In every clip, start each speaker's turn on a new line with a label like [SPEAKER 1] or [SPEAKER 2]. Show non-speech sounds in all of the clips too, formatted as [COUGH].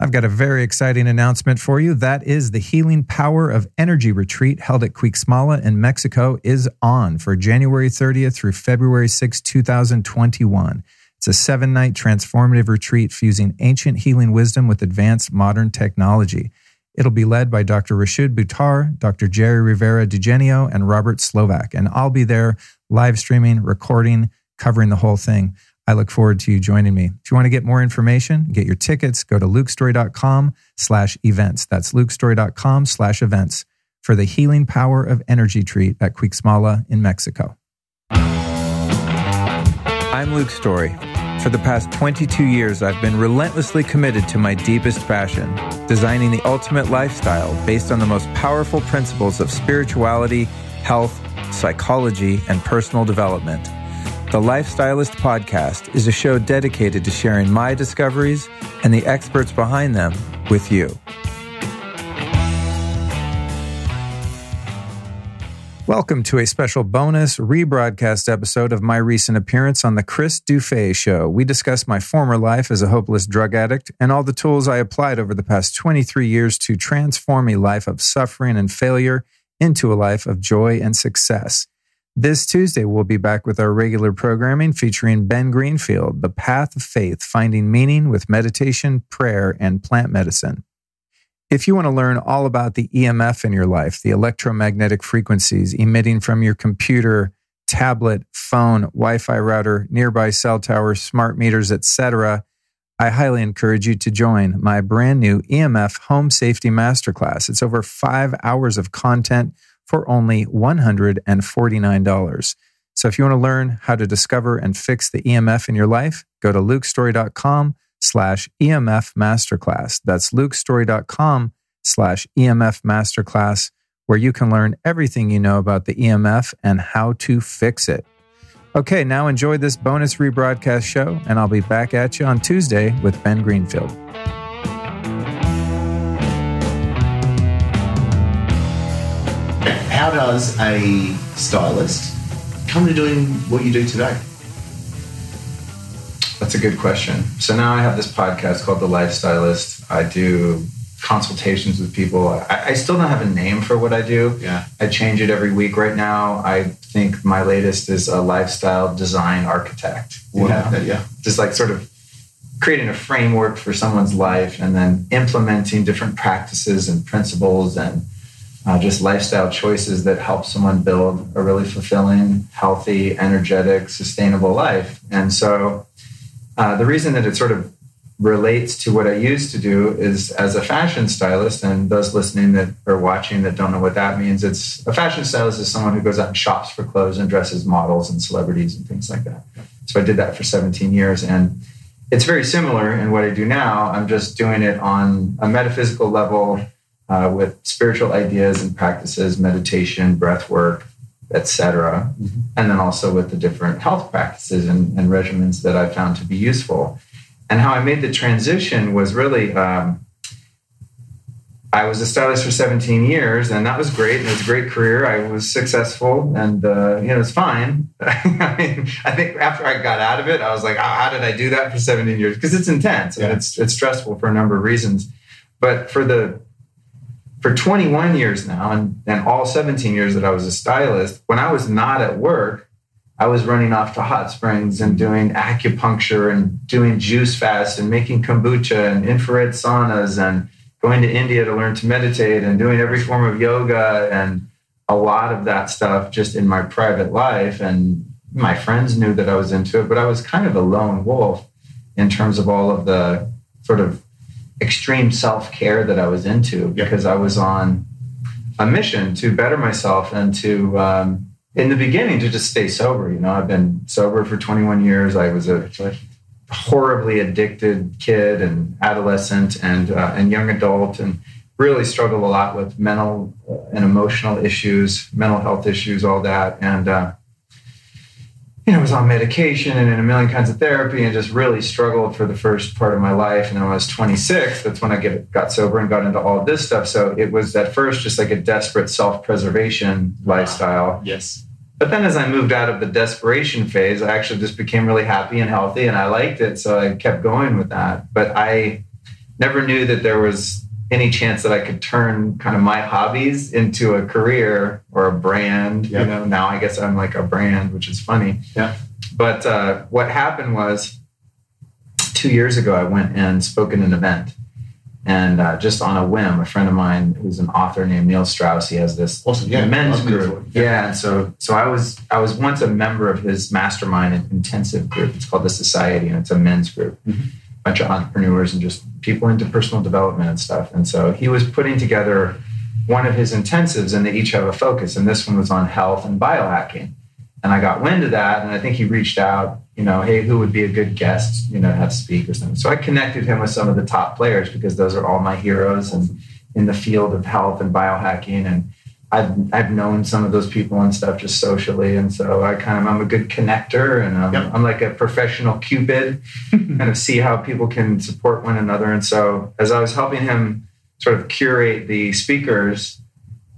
[SPEAKER 1] I've got a very exciting announcement for you. That is the Healing Power of Energy Retreat held at Cuixmala in Mexico is on for January 30th through February 6, 2021. It's a seven night transformative retreat fusing ancient healing wisdom with advanced modern technology. It'll be led by Dr. Rashid Buttar, Dr. Jerry Rivera Eugenio, and Robert Slovak. And I'll be there live streaming, recording, covering the whole thing. I look forward to you joining me. If you want to get more information, get your tickets, go to lukestorey.com slash events. That's lukestorey.com slash events for the healing power of energy treat at Cuixmala in Mexico. I'm Luke Storey. For the past 22 years, I've been relentlessly committed to my deepest passion, designing the ultimate lifestyle based on the most powerful principles of spirituality, health, psychology, and personal development. The Lifestylist Podcast is a show dedicated to sharing my discoveries and the experts behind them with you. Welcome to a special bonus rebroadcast episode of my recent appearance on The Chris Dufey Show. We discuss my former life as a hopeless drug addict and all the tools I applied over the past 23 years to transform a life of suffering and failure into a life of joy and success. This Tuesday, we'll be back with our regular programming featuring Ben Greenfield, The Path of Faith, Finding Meaning with Meditation, Prayer, and Plant Medicine. If you want to learn all about the EMF in your life, the electromagnetic frequencies emitting from your computer, tablet, phone, Wi-Fi router, nearby cell towers, smart meters, etc., I highly encourage you to join my brand new EMF Home Safety Masterclass. It's over 5 hours of content for only $149. So if you want to learn how to discover and fix the EMF in your life, go to lukestorey.com slash EMF Masterclass. That's lukestorey.com slash EMF Masterclass, where you can learn everything you know about the EMF and how to fix it. Okay, now enjoy this bonus rebroadcast show, and I'll be back at you on Tuesday with Ben Greenfield.
[SPEAKER 2] How does a stylist come to doing what you do today?
[SPEAKER 1] That's a good question. So now I have this podcast called The Lifestylist. I do consultations with people. I, I, still don't have a name for what I do.
[SPEAKER 2] Yeah.
[SPEAKER 1] I change it every week right now. I think my latest is a lifestyle design architect.
[SPEAKER 2] Yeah. yeah.
[SPEAKER 1] Just like sort of creating a framework for someone's life and then implementing different practices and principles and uh, just lifestyle choices that help someone build a really fulfilling, healthy, energetic, sustainable life. And so uh, the reason that it sort of relates to what I used to do is as a fashion stylist, and those listening that are watching that don't know what that means, it's a fashion stylist is someone who goes out and shops for clothes and dresses models and celebrities and things like that. So I did that for 17 years. And it's very similar in what I do now. I'm just doing it on a metaphysical level uh, with spiritual ideas and practices, meditation, breath work, etc. Mm-hmm. And then also with the different health practices and, and, regimens that I found to be useful. And how I made the transition was really um, I was a stylist for 17 years, and that was great. And it was a great career. I was successful, and uh, you know, it's fine. [LAUGHS] I mean, I think after I got out of it, I was like, oh, "How did I do that for 17 years?" Because it's intense yeah. and it's it's stressful for a number of reasons. But for the for 21 years now, and, and all 17 years that I was a stylist, when I was not at work, I was running off to hot springs and doing acupuncture and doing juice fasts and making kombucha and infrared saunas and going to India to learn to meditate and doing every form of yoga and a lot of that stuff just in my private life. And my friends knew that I was into it, but I was kind of a lone wolf in terms of all of the sort of extreme self care that I was into because I was on a mission to better myself and to, um, in the beginning, to just stay sober. You know, I've been sober for 21 years. I was a horribly addicted kid and adolescent and uh, and young adult and really struggled a lot with mental and emotional issues, mental health issues, all that. And uh, you know, I was on medication and in a million kinds of therapy and just really struggled for the first part of my life. And then when I was 26, that's when I get, got sober and got into all of this stuff. So it was at first just like a desperate self preservation ah, lifestyle.
[SPEAKER 2] Yes.
[SPEAKER 1] But then as I moved out of the desperation phase, I actually just became really happy and healthy and I liked it. So I kept going with that. But I, never knew that there was any chance that I could turn kind of my hobbies into a career or a brand.
[SPEAKER 2] Yeah.
[SPEAKER 1] You know, now I guess I'm like a brand, which is funny.
[SPEAKER 2] Yeah.
[SPEAKER 1] But uh, what happened was two years ago, I went and spoke at an event. And uh, just on a whim, a friend of mine who's an author named Neil Strauss, he has this
[SPEAKER 2] Awesome. Yeah.
[SPEAKER 1] men's group.
[SPEAKER 2] before.
[SPEAKER 1] Yeah. and so so I was I was once a member of his mastermind and intensive group. It's called the Society, and it's a men's group.
[SPEAKER 2] Mhm.
[SPEAKER 1] bunch of entrepreneurs and just people into personal development and stuff. And so he was putting together one of his intensives, and they each have a focus. And this one was on health and biohacking. And I got wind of that, and I think he reached out, you know, hey, who would be a good guest, you know, have speak or something. So I connected him with some of the top players because those are all my heroes and in the field of health and biohacking. And I've I've known some of those people and stuff just socially, and so I kind of I'm a good connector, and um,
[SPEAKER 2] Yep.
[SPEAKER 1] I'm like a professional cupid, [LAUGHS] kind of see how people can support one another. And so as I was helping him sort of curate the speakers,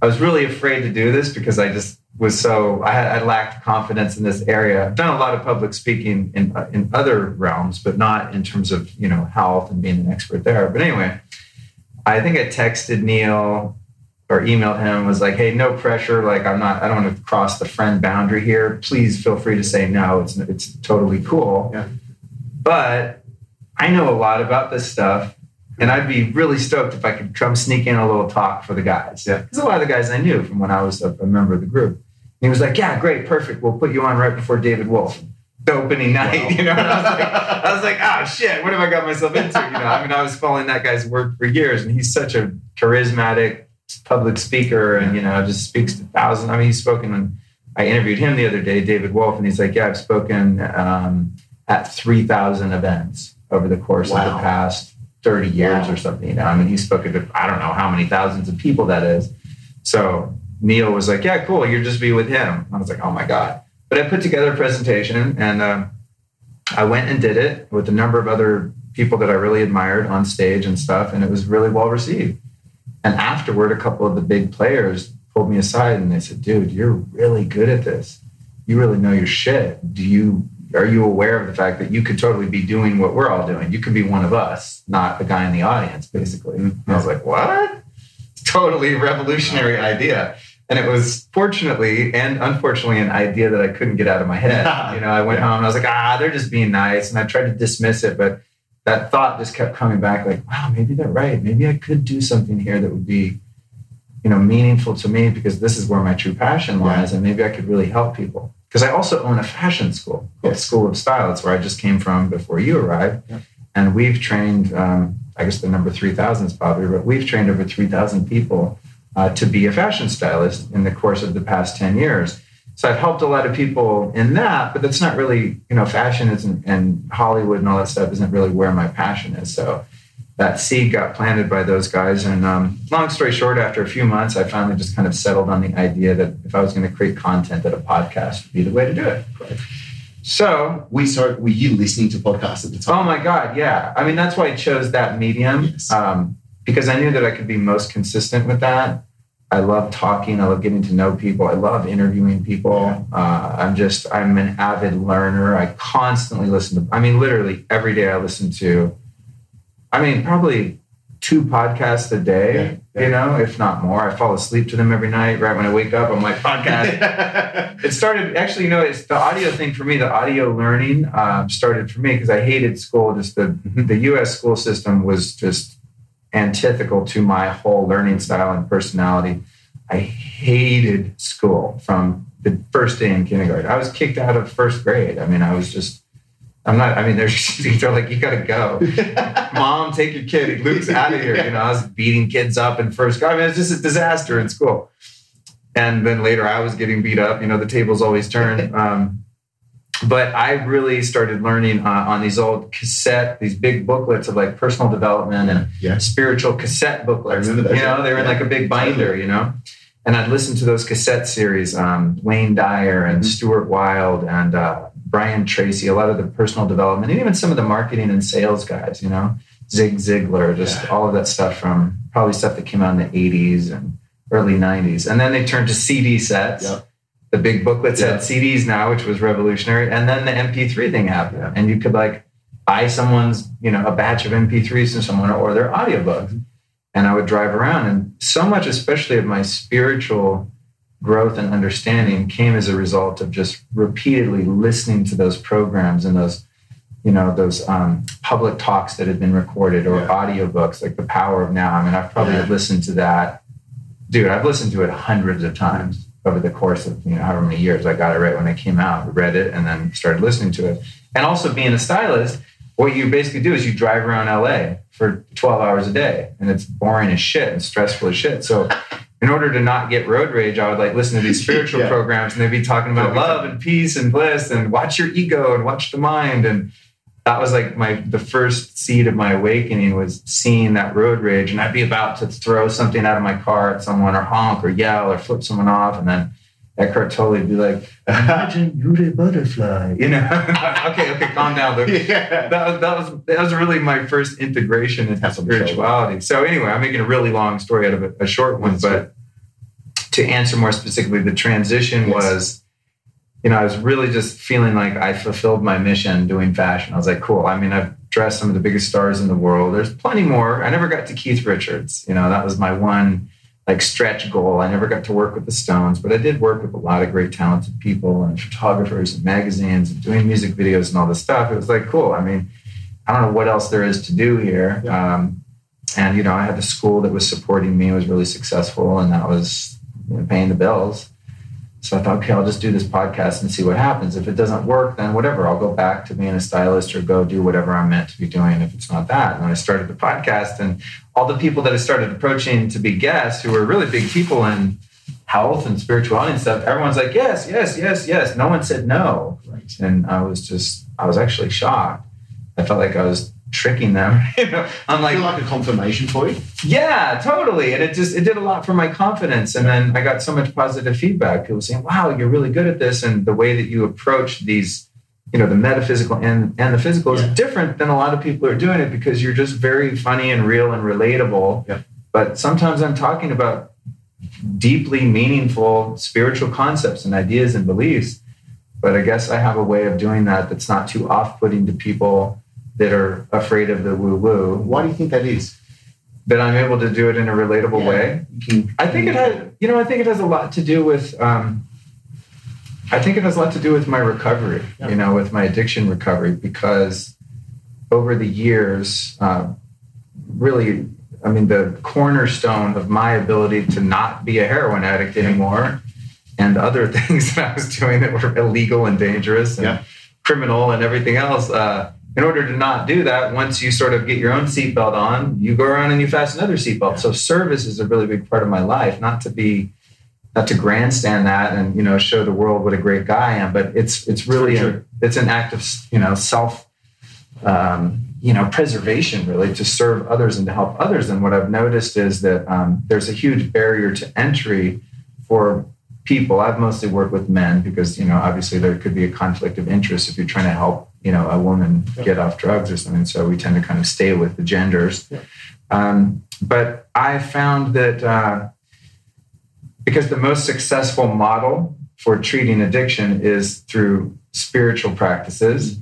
[SPEAKER 1] I was really afraid to do this because I just was so I, had, I lacked confidence in this area. I've done a lot of public speaking in in other realms, but not in terms of you know health and being an expert there. But anyway, I think I texted Neil or emailed him was like, "Hey, no pressure. Like, I'm not. I don't want to cross the friend boundary here. Please feel free to say no. It's it's totally cool.
[SPEAKER 2] Yeah.
[SPEAKER 1] But I know a lot about this stuff, and I'd be really stoked if I could come sneak in a little talk for the guys.
[SPEAKER 2] Yeah.
[SPEAKER 1] because a lot of the guys I knew from when I was a, a member of the group. And he was like, "Yeah, great, perfect. We'll put you on right before David Wolfe." The opening night,
[SPEAKER 2] Wow.
[SPEAKER 1] you know, I was like, [LAUGHS] I was like, oh shit, what have I got myself into? You know, I mean, I was following that guy's work for years, and he's such a charismatic public speaker, and you know, just speaks to thousands. I mean, he's spoken. When I interviewed him the other day, David Wolfe, and he's like, yeah, I've spoken um, at three thousand events over the course of the past thirty years
[SPEAKER 2] Wow.
[SPEAKER 1] or something. You know, I mean, he's spoken to I don't know how many thousands of people that is. So Neil was like, yeah, cool, you'll just be with him. I was like, oh my god. But I put together a presentation and. Um, I went and did it with a number of other people that I really admired on stage and stuff, and it was really well received. And afterward, a couple of the big players pulled me aside and they said, "Dude, you're really good at this. You really know your shit. Do you are you aware of the fact that you could totally be doing what we're all doing? You could be one of us, not the guy in the audience, basically." And I was like, "What?" Totally revolutionary idea. And it was fortunately and unfortunately an idea that I couldn't get out of my head. [LAUGHS] You know, I went home and I was like, ah, they're just being nice. And I tried to dismiss it, but that thought just kept coming back like, wow, maybe they're right. Maybe I could do something here that would be, you know, meaningful to me because this is where my true passion lies. And maybe I could really help people. Because I also own a fashion school called
[SPEAKER 2] Yes.
[SPEAKER 1] School of Style. It's where I just came from before you arrived.
[SPEAKER 2] Yeah.
[SPEAKER 1] And we've trained, um, I guess the number 3,000 is probably, but we've trained over 3,000 people uh, to be a fashion stylist in the course of the past 10 years. So I've helped a lot of people in that, but that's not really, you know, fashion isn't, and Hollywood and all that stuff isn't really where my passion is. So that seed got planted by those guys. And um, long story short, after a few months, I finally just kind of settled on the idea that if I was going to create content, that a podcast would be the way to do it. So
[SPEAKER 2] We started. Were you listening to podcasts at the time?
[SPEAKER 1] Oh my God, yeah. I mean, that's why I chose that medium
[SPEAKER 2] Yes.
[SPEAKER 1] um, because I knew that I could be most consistent with that. I love talking. I love getting to know people. I love interviewing people. Uh, I'm just, I'm an avid learner. I constantly listen to, I mean, literally every day I listen to, I mean, probably two podcasts a day,
[SPEAKER 2] Yeah, yeah.
[SPEAKER 1] you know, if not more. I fall asleep to them every night. Right when I wake up, I'm like, podcast. [LAUGHS] It started actually, you know, it's the audio thing for me. The audio learning um, started for me because I hated school. Just the
[SPEAKER 2] Mhm.
[SPEAKER 1] the U.S. school system was just antithetical to my whole learning style and personality. I hated school from the first day in kindergarten. I was kicked out of first grade. I mean, I was just. I'm not. I mean, they're [LAUGHS] they're like, you got to go. [LAUGHS] Mom, take your kid. Luke's out of here. You know, I was beating kids up in first grade. I mean, it's just a disaster in school. And then later, I was getting beat up. You know, the tables always turn. [LAUGHS] Um, but I really started learning uh, on these old cassette, these big booklets of like personal development and
[SPEAKER 2] Yes.
[SPEAKER 1] spiritual cassette booklets.
[SPEAKER 2] I remember those,
[SPEAKER 1] You know, they were in like a big binder. You know, and I'd listen to those cassette series. Um, Wayne Dyer and
[SPEAKER 2] Mhm.
[SPEAKER 1] Stuart Wilde and uh, Brian Tracy, a lot of the personal development, and even some of the marketing and sales guys. You know, Zig Ziglar, just
[SPEAKER 2] Yeah.
[SPEAKER 1] all of that stuff from probably stuff that came out in the '80s and early '90s, and then they turned to CD sets.
[SPEAKER 2] Yep.
[SPEAKER 1] The big booklets
[SPEAKER 2] Yeah.
[SPEAKER 1] had CDs now, which was revolutionary, and then the MP3 thing happened,
[SPEAKER 2] Yeah.
[SPEAKER 1] and you could like buy someone's, you know, a batch of MP3s from someone or their audiobooks. And I would drive around. And so much, especially of my spiritual growth and understanding, came as a result of just repeatedly listening to those programs and those, you know, those um, public talks that had been recorded or
[SPEAKER 2] Yeah.
[SPEAKER 1] audiobooks like The Power of Now. I mean, I've probably
[SPEAKER 2] Yeah.
[SPEAKER 1] listened to that. Dude, I've listened to it hundreds of times over the course of, you know, however many years. I got it right when it came out, read it, and then started listening to it. And also being a stylist, what you basically do is you drive around LA for 12 hours a day and it's boring as shit and stressful as shit. So in order to not get road rage, I would like listen to these spiritual [LAUGHS]
[SPEAKER 2] Yeah.
[SPEAKER 1] programs and they'd be talking about love and peace and bliss and watch your ego and watch the mind. And that was like my the first seed of my awakening was seeing that road rage and I'd be about to throw something out of my car at someone or honk or yell or flip someone off and then Eckhart Tolle would be like, [LAUGHS] imagine you're a butterfly. You know, [LAUGHS] okay, okay, calm down. Luke [LAUGHS]
[SPEAKER 2] yeah.
[SPEAKER 1] that was, that was that was really my first integration into
[SPEAKER 2] That's on the shoulder.
[SPEAKER 1] spirituality. So anyway, I'm making a really long story out of a, a short one,
[SPEAKER 2] That's
[SPEAKER 1] but to answer more specifically, the transition
[SPEAKER 2] Yes.
[SPEAKER 1] was, you know, I was really just feeling like I fulfilled my mission doing fashion. I was like, cool. I mean, I've dressed some of the biggest stars in the world. There's plenty more. I never got to Keith Richards. You know, that was my one like stretch goal. I never got to work with the Stones, but I did work with a lot of great talented people and photographers and magazines and doing music videos and all this stuff. It was like cool. I mean, I don't know what else there is to do here. Um, and you know, I had the school that was supporting me was really successful, and that was you know, paying the bills. So I thought, okay, I'll just do this podcast and see what happens. If it doesn't work, then whatever. I'll go back to being a stylist or go do whatever I'm meant to be doing. If it's not that, and then I started the podcast, and all the people that I started approaching to be guests, who were really big people in health and spirituality and stuff, everyone's like, yes, yes, yes, yes. No one said no,
[SPEAKER 2] Right.
[SPEAKER 1] and I was just, I was actually shocked. I felt like I was tricking them. [LAUGHS] you know, I'm
[SPEAKER 2] I
[SPEAKER 1] like,
[SPEAKER 2] feel like a confirmation for you.
[SPEAKER 1] yeah, totally. And it just it did a lot for my confidence. And then I got so much positive feedback. People saying, "Wow, you're really good at this," and the way that you approach these, you know, the metaphysical and and the physical
[SPEAKER 2] Yeah.
[SPEAKER 1] is different than a lot of people are doing it because you're just very funny and real and relatable.
[SPEAKER 2] Yeah.
[SPEAKER 1] But sometimes I'm talking about deeply meaningful spiritual concepts and ideas and beliefs. But I guess I have a way of doing that that's not too off-putting to people that are afraid of the woo-woo
[SPEAKER 2] Why do you think that is?
[SPEAKER 1] that I'm able to do it in a relatable
[SPEAKER 2] Yeah.
[SPEAKER 1] way.
[SPEAKER 2] Can,
[SPEAKER 1] I think it has, you know, I think it has a lot to do with, um, I think it has a lot to do with my recovery,
[SPEAKER 2] Yeah.
[SPEAKER 1] you know, with my addiction recovery, because over the years, uh, really, I mean, the cornerstone of my ability to not be a heroin addict anymore and other [LAUGHS] things that I was doing that were illegal and dangerous and
[SPEAKER 2] Yeah.
[SPEAKER 1] criminal and everything else. Uh, in order to not do that, once you sort of get your own seatbelt on, you go around and you fasten another seatbelt. So service is a really big part of my life, not to be not to grandstand that and you know show the world what a great guy I am, but it's it's really a, it's an act of you know self um, you know preservation really to serve others and to help others. And what I've noticed is that um, there's a huge barrier to entry for people. I've mostly worked with men because you know obviously there could be a conflict of interest if you're trying to help you know a woman
[SPEAKER 2] Yeah.
[SPEAKER 1] get off drugs or something. So we tend to kind of stay with the genders.
[SPEAKER 2] Yeah.
[SPEAKER 1] Um, but I found that. Uh, because the most successful model for treating addiction is through spiritual practices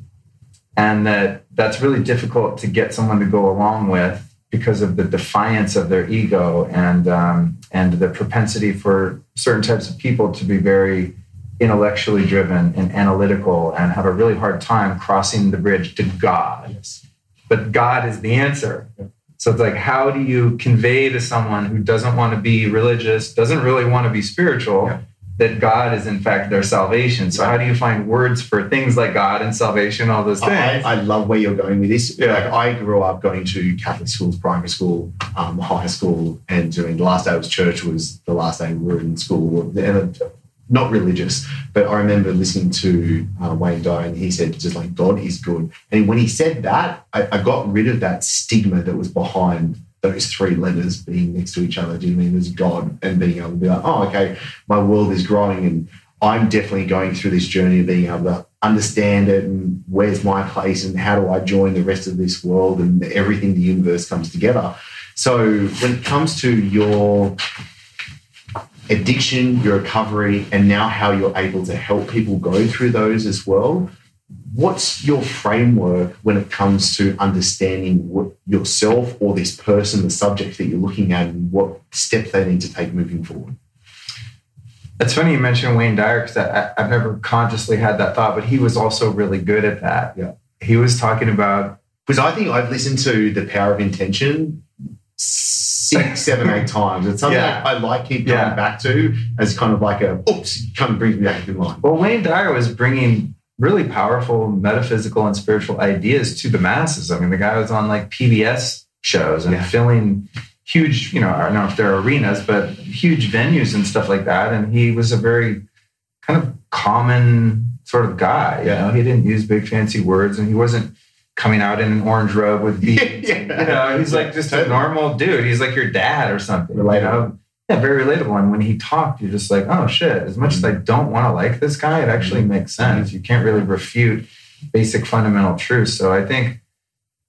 [SPEAKER 1] and that that's really difficult to get someone to go along with because of the defiance of their ego and um, and the propensity for certain types of people to be very intellectually driven and analytical and have a really hard time crossing the bridge to God
[SPEAKER 2] yes.
[SPEAKER 1] but God is the answer.
[SPEAKER 2] Yeah.
[SPEAKER 1] So it's like, how do you convey to someone who doesn't want to be religious, doesn't really want to be spiritual,
[SPEAKER 2] Yeah.
[SPEAKER 1] That God is in fact their salvation? So how do you find words for things like God and salvation, all those things?
[SPEAKER 2] I love where you're going with this.
[SPEAKER 1] Yeah.
[SPEAKER 2] Like I grew up going to Catholic schools, primary school, um, high school, and doing the last day of church was the last day we were in school. And uh, not religious, but I remember listening to uh, Wayne Dyer, and he said just like God is good. And when he said that, I, I got rid of that stigma that was behind those three letters being next to each other. Do you mean there's God and being able to be like, oh, okay, my world is growing and I'm definitely going through this journey of being able to understand it and where's my place and how do I join the rest of this world and everything the universe comes together. So when it comes to your addiction, your recovery, and now how you're able to help people go through those as well, what's your framework when it comes to understanding what yourself or this person, the subject that you're looking at, and what steps they need to take moving forward?
[SPEAKER 1] It's funny you mentioned Wayne Dyer because I've never consciously had that thought, but he was also really good at that.
[SPEAKER 2] Yeah.
[SPEAKER 1] He was talking about
[SPEAKER 2] because I think I've listened to The Power of Intention six, [LAUGHS] seven, eight times. It's something yeah. I like keep going yeah. back to as kind of like a oops, kind of brings me back in line.
[SPEAKER 1] Well, Wayne Dyer was bringing really powerful metaphysical and spiritual ideas to the masses. I mean, the guy was on like PBS shows and yeah. filling huge, you know, I don't know if they're arenas, but huge venues and stuff like that. And he was a very kind of common sort of guy. You know, he didn't use big fancy words and he wasn't coming out in an orange robe with [LAUGHS] beads. yeah. You know, he's like just a normal dude. He's like your dad or something. Relatable. You know? Yeah, very relatable. And when he talked, you're just like, oh shit. As much mm-hmm. as I mm-hmm. don't want to like this guy, it actually mm-hmm. makes sense. You can't really refute basic fundamental truths. So I think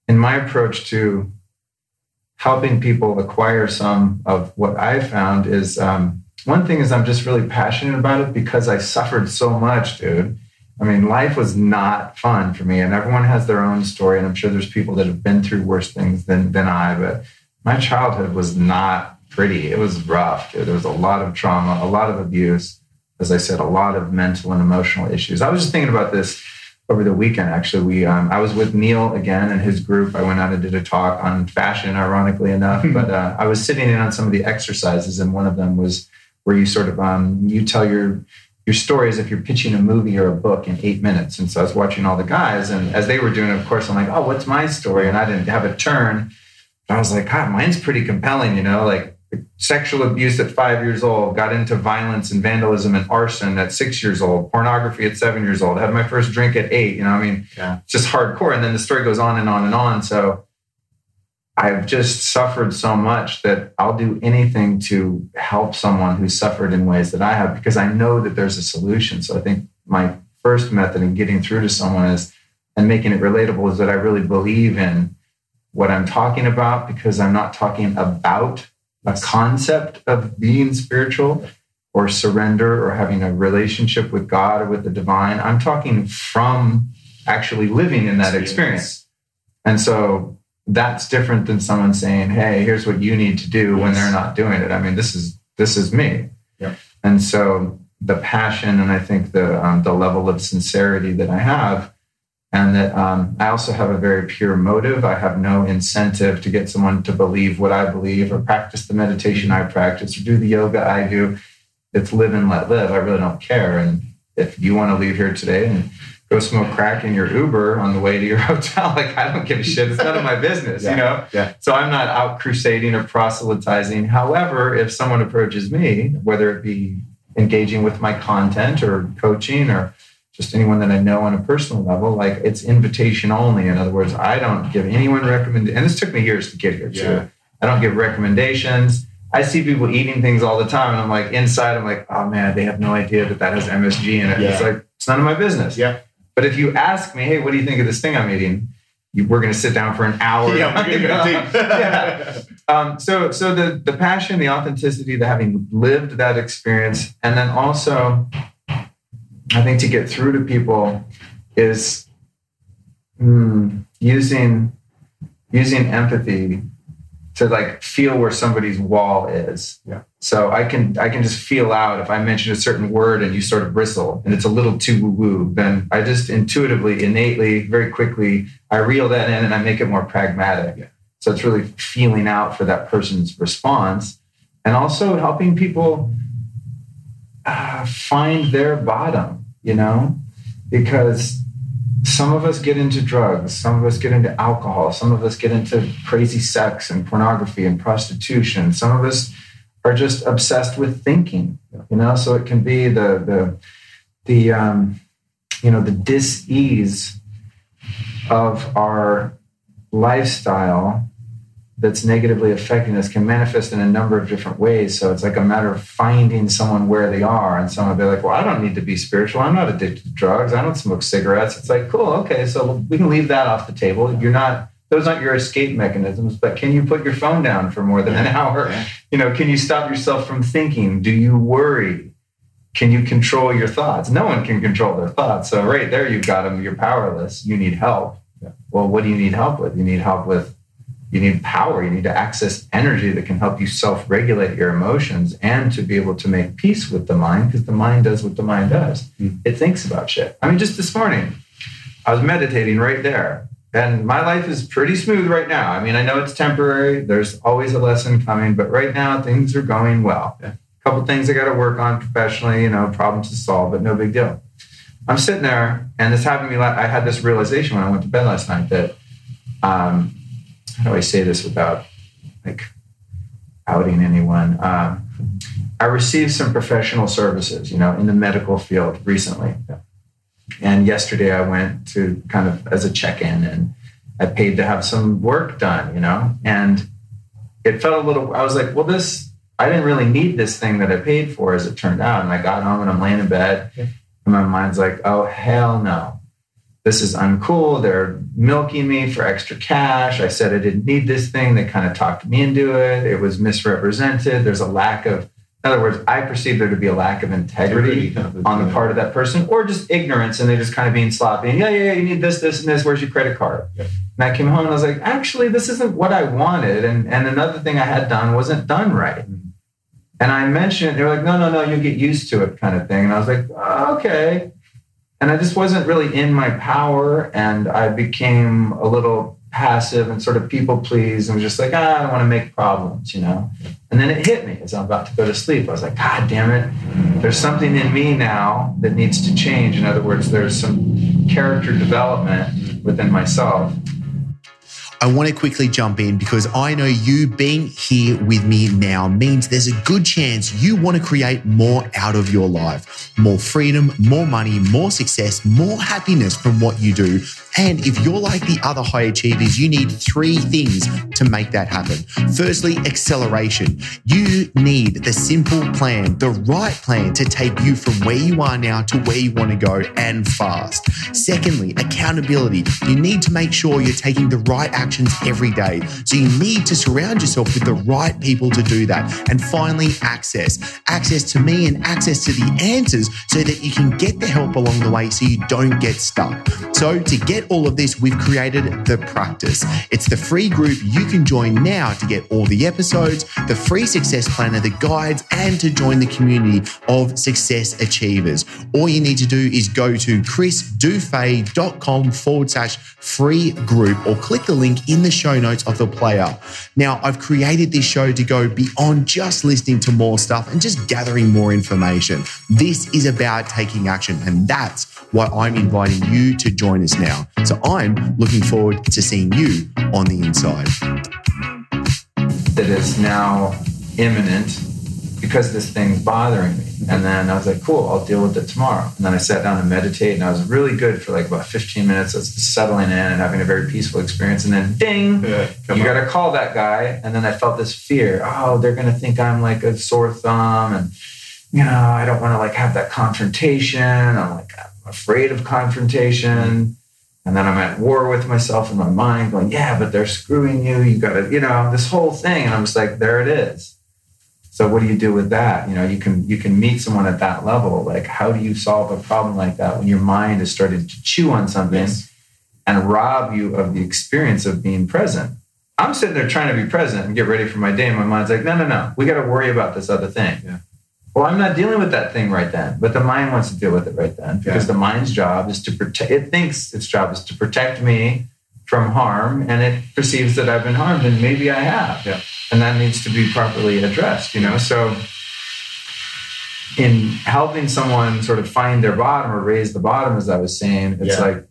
[SPEAKER 1] in my approach to helping people acquire some of what I found is um, one thing is I'm just really passionate about it because I suffered so much, dude. I mean, life was not fun for me, and everyone has their own story. And I'm sure there's people that have been through worse things than than I. But my childhood was not pretty. It was rough. There was a lot of trauma, a lot of abuse. As I said, a lot of mental and emotional issues. I was just thinking about this over the weekend. Actually, we um, I was with Neil again and his group. I went out and did a talk on fashion, ironically enough. but uh, I was sitting in on some of the exercises, and one of them was where you sort of um, you tell your your story as if you're pitching a movie or a book in eight minutes. And so I was watching all the guys, and as they were doing it, of course, I'm like, oh, what's my story? And I didn't have a turn. But I was like, God, mine's pretty compelling, you know, like sexual abuse at five years old, got into violence and vandalism and arson at six years old, pornography at seven years old, had my first drink at eight. You know, I mean, yeah. just hardcore. And then the story goes on and on and on. So I've just suffered so much that I'll do anything to help someone who's suffered in ways that I have because I know that there's a solution. So I think my first method in getting through to someone is and making it relatable is that I really believe in what I'm talking about because I'm not talking about a concept of being spiritual or surrender or having a relationship with God or with the divine. I'm talking from actually living in that experience. And so that's different than someone saying, "Hey, here's what you need to do" when they're not doing it. I mean, this is this is me.
[SPEAKER 2] Yeah.
[SPEAKER 1] And so the passion and I think the um, the level of sincerity that I have, and that um, I also have a very pure motive. I have no incentive to get someone to believe what I believe or practice the meditation I practice or do the yoga I do. It's live and let live. I really don't care. And if you want to leave here today and go smoke crack in your Uber on the way to your [LAUGHS] hotel. Like, I don't give a shit. It's none of my business,
[SPEAKER 2] yeah,
[SPEAKER 1] you know?
[SPEAKER 2] Yeah.
[SPEAKER 1] So I'm not out crusading or proselytizing. However, if someone approaches me, whether it be engaging with my content or coaching or just anyone that I know on a personal level, like it's invitation only. In other words, I don't give anyone recommend. And this took me years to get here too. Yeah. I don't give recommendations. I see people eating things all the time, and I'm like inside, I'm like, oh man, they have no idea that that has MSG in it. Yeah. It's like it's none of my business.
[SPEAKER 2] Yeah.
[SPEAKER 1] But if you ask me, hey, what do you think of this thing I'm eating? You, we're going to sit down for an hour.
[SPEAKER 2] Yeah, [LAUGHS]
[SPEAKER 1] yeah. Um, so, so the the passion, the authenticity, the having lived that experience, and then also, I think to get through to people is mm, using using empathy to like feel where somebody's wall is.
[SPEAKER 2] Yeah.
[SPEAKER 1] So I can I can just feel out if I mention a certain word and you sort of bristle and it's a little too woo woo, then I just intuitively, innately, very quickly, I reel that in and I make it more pragmatic.
[SPEAKER 2] Yeah.
[SPEAKER 1] So it's really feeling out for that person's response and also helping people uh, find their bottom, you know, because some of us get into drugs, some of us get into alcohol, some of us get into crazy sex and pornography and prostitution. Some of us are just obsessed with thinking, you know. So it can be the the the um, you know the dis-ease of our lifestyle that's negatively affecting us can manifest in a number of different ways. So it's like a matter of finding someone where they are. And someone will be like, well, I don't need to be spiritual. I'm not addicted to drugs. I don't smoke cigarettes. It's like, cool. Okay. So we can leave that off the table. You're not, those aren't your escape mechanisms, but can you put your phone down for more than an hour? You know, can you stop yourself from thinking? Do you worry? can you control your thoughts? No one can control their thoughts. So right there, you've got them. You're powerless. You need help.
[SPEAKER 3] Yeah.
[SPEAKER 1] Well, what do you need help with? You need help with. You need power. You need to access energy that can help you self-regulate your emotions and to be able to make peace with the mind because the mind does what the mind does.
[SPEAKER 3] Mm.
[SPEAKER 1] It thinks about shit. I mean, just this morning, I was meditating right there. And my life is pretty smooth right now. I mean, I know it's temporary. There's always a lesson coming, but right now things are going well.
[SPEAKER 3] Yeah.
[SPEAKER 1] A couple things I got to work on professionally, you know, problems to solve, but no big deal. I'm sitting there, and this happened to me. I had this realization when I went to bed last night that, um, how do I say this without like outing anyone? Um, I received some professional services, you know, in the medical field recently. And yesterday I went to kind of as a check-in and I paid to have some work done, you know, and it felt a little, I was like, well, this, I didn't really need this thing that I paid for as it turned out. And I got home and I'm laying in bed
[SPEAKER 3] Yeah.
[SPEAKER 1] and my mind's like, oh, hell no. This is uncool. They're milking me for extra cash. I said I didn't need this thing. They kind of talked me into it. It was misrepresented. There's a lack of, in other words, I perceive there to be a lack of integrity on the part of that person or just ignorance and they're just kind of being sloppy and yeah yeah yeah you need this this and this where's your credit card
[SPEAKER 3] Yeah.
[SPEAKER 1] and i came home and i was like actually this isn't what i wanted and and another thing i had done wasn't done right
[SPEAKER 3] Mhm.
[SPEAKER 1] and i mentioned it they were like no no no you'll get used to it kind of thing and i was like oh, okay and i just wasn't really in my power and i became a little passive and sort of people pleased and was just like ah, i don't want to make problems you know and then it hit me as i'm about to go to sleep i was like god damn it there's something in me now that needs to change. In other words, there's some character development within myself.
[SPEAKER 2] I want to quickly jump in because I know you being here with me now means there's a good chance you want to create more out of your life more freedom, more money, more success, more happiness from what you do. And if you're like the other high achievers, you need three things to make that happen. Firstly, acceleration. You need the simple plan, the right plan to take you from where you are now to where you want to go and fast. Secondly, accountability. You need to make sure you're taking the right actions every day. So you need to surround yourself with the right people to do that. And finally, access. Access to me and access to the answers so that you can get the help along the way so you don't get stuck. So to get all of this, we've created the practice. It's the free group you can join now to get all the episodes, the free success planner, the guides, and to join the community of success achievers. All you need to do is go to chrisdufey.com forward slash free group or click the link in the show notes of the player. Now, I've created this show to go beyond just listening to more stuff and just gathering more information. This is about taking action, and that's why I'm inviting you to join us now. So I'm looking forward to seeing you on the inside.
[SPEAKER 1] That is now imminent because this thing's bothering me. And then I was like, cool, I'll deal with it tomorrow. And then I sat down and meditate, and I was really good for like about 15 minutes. I was just settling in and having a very peaceful experience. And then ding,
[SPEAKER 3] Yeah,
[SPEAKER 1] you got to call that guy. And then I felt this fear. Oh, they're going to think I'm like a sore thumb. And, you know, I don't want to like have that confrontation. I'm like, I'm afraid of confrontation. And then I'm at war with myself in my mind, going, yeah, but they're screwing you. You got to, you know, this whole thing. And I'm just like, there it is. So what do you do with that? You know, you can you can meet someone at that level. Like, how do you solve a problem like that when your mind is starting to chew on something
[SPEAKER 3] Yes.
[SPEAKER 1] and rob you of the experience of being present? I'm sitting there trying to be present and get ready for my day. And my mind's like, no, no, no, we got to worry about this other thing.
[SPEAKER 3] Yeah.
[SPEAKER 1] Well, I'm not dealing with that thing right then, but the mind wants to deal with it right then because
[SPEAKER 3] Yeah.
[SPEAKER 1] the mind's job is to protect. It thinks its job is to protect me from harm, and it perceives that I've been harmed, and maybe I have
[SPEAKER 3] Yeah.
[SPEAKER 1] and that needs to be properly addressed you know so in helping someone sort of find their bottom or raise the bottom as i was saying it's
[SPEAKER 3] Yeah.
[SPEAKER 1] like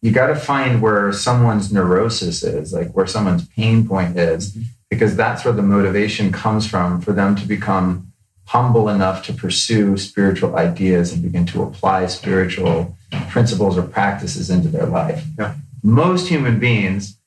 [SPEAKER 1] you got to find where someone's neurosis is like where someone's pain point is mm-hmm. because that's where the motivation comes from for them to become humble enough to pursue spiritual ideas and begin to apply spiritual principles or practices into their life
[SPEAKER 3] Yeah.
[SPEAKER 1] Most human beings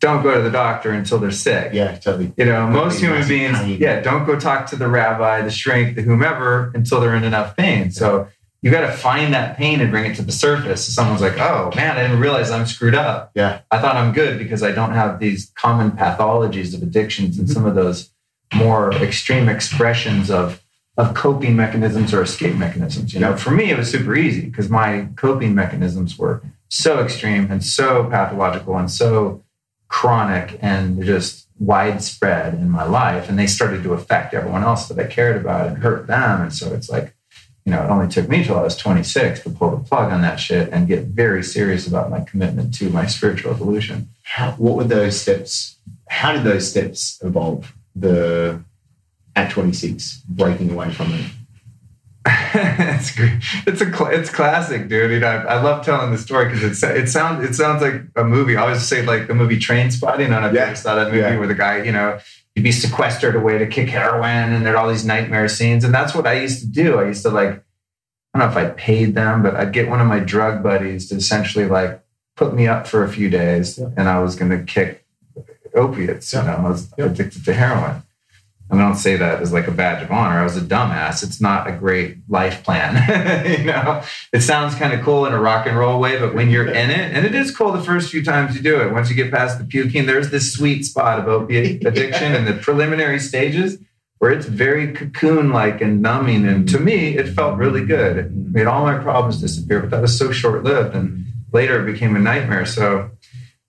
[SPEAKER 1] don't go to the doctor until they're sick
[SPEAKER 3] Yeah, totally.
[SPEAKER 1] you know, most human beings, yeah, don't go talk to the rabbi, the shrink, the whomever until they're in enough pain. So you got to find that pain and bring it to the surface. So someone's like, oh man, I didn't realize I'm screwed up.
[SPEAKER 3] Yeah.
[SPEAKER 1] I thought I'm good because I don't have these common pathologies of addictions and some of those more extreme expressions of of coping mechanisms or escape mechanisms. You know, for me, it was super easy because my coping mechanisms were so extreme and so pathological and so chronic and just widespread in my life. And they started to affect everyone else that I cared about and hurt them. And so it's like, you know, it only took me till I was 26 to pull the plug on that shit and get very serious about my commitment to my spiritual evolution.
[SPEAKER 2] How, what were those steps? How did those steps evolve? The at 26, breaking away from it.
[SPEAKER 1] It's great. It's a it's classic, dude. You know, I, I love telling the story because it it sounds it sounds like a movie. I always say like the movie Trainspotting. I don't know if
[SPEAKER 2] Yeah.
[SPEAKER 1] saw that movie
[SPEAKER 2] Yeah.
[SPEAKER 1] where the guy, you know, he'd be sequestered away to kick heroin, and there'd all these nightmare scenes. And that's what I used to do. I used to like, I don't know if I paid them, but I'd get one of my drug buddies to essentially like put me up for a few days,
[SPEAKER 2] Yeah.
[SPEAKER 1] and I was going to kick opiates. You know, I was addicted to heroin. And I don't say that as like a badge of honor. I was a dumbass. It's not a great life plan. [LAUGHS] you know, it sounds kind of cool in a rock and roll way, but when you're in it, and it is cool the first few times you do it, once you get past the puking, there's this sweet spot of opiate [LAUGHS] addiction in the preliminary stages where it's very cocoon like and numbing. And to me, it felt really good. It made all my problems disappear, but that was so short lived. And later it became a nightmare. So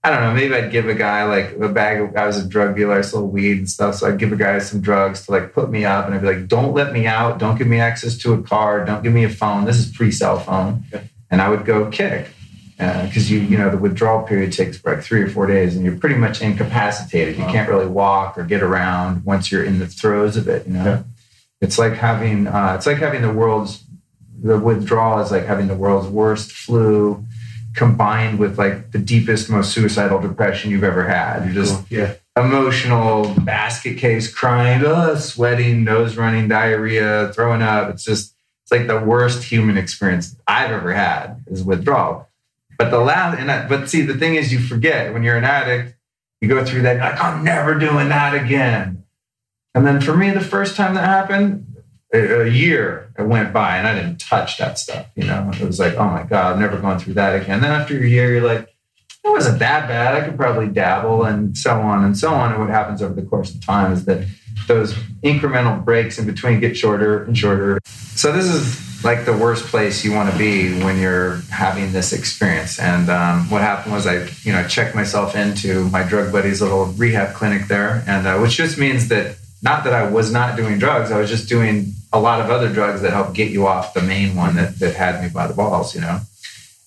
[SPEAKER 1] I don't know, maybe I'd give a guy like a bag of, I was a drug dealer, I sold weed and stuff. So I'd give a guy some drugs to like put me up and I'd be like, don't let me out. Don't give me access to a car. Don't give me a phone. This is pre cell phone.
[SPEAKER 2] Okay.
[SPEAKER 1] And I would go kick because you, you know, the withdrawal period takes like three or four days and you're pretty much incapacitated. You
[SPEAKER 2] Wow.
[SPEAKER 1] can't really walk or get around once you're in the throes of it, you know?
[SPEAKER 2] Yeah.
[SPEAKER 1] It's like having, uh, it's like having the world's, the withdrawal is like having the world's worst flu combined with like the deepest, most suicidal depression you've ever had. You're just
[SPEAKER 2] yeah.
[SPEAKER 1] emotional, basket case, crying, uh, sweating, nose running, diarrhea, throwing up. It's just, it's like the worst human experience I've ever had is withdrawal. But the last, and I, but see, the thing is, you forget when you're an addict, you go through that, you're like, I'm never doing that again. And then for me, the first time that happened, a, year it went by and I didn't touch that stuff. You know, it was like, oh my God, I'm never going through that again. Then after a year, you're like, it wasn't that bad. I could probably dabble and so on and so on. And what happens over the course of time is that those incremental breaks in between get shorter and shorter. So this is like the worst place you want to be when you're having this experience. And um, what happened was I, you know, checked myself into my drug buddy's little rehab clinic there, and uh, which just means that not that I was not doing drugs, I was just doing a lot of other drugs that help get you off the main one that that had me by the balls, you know.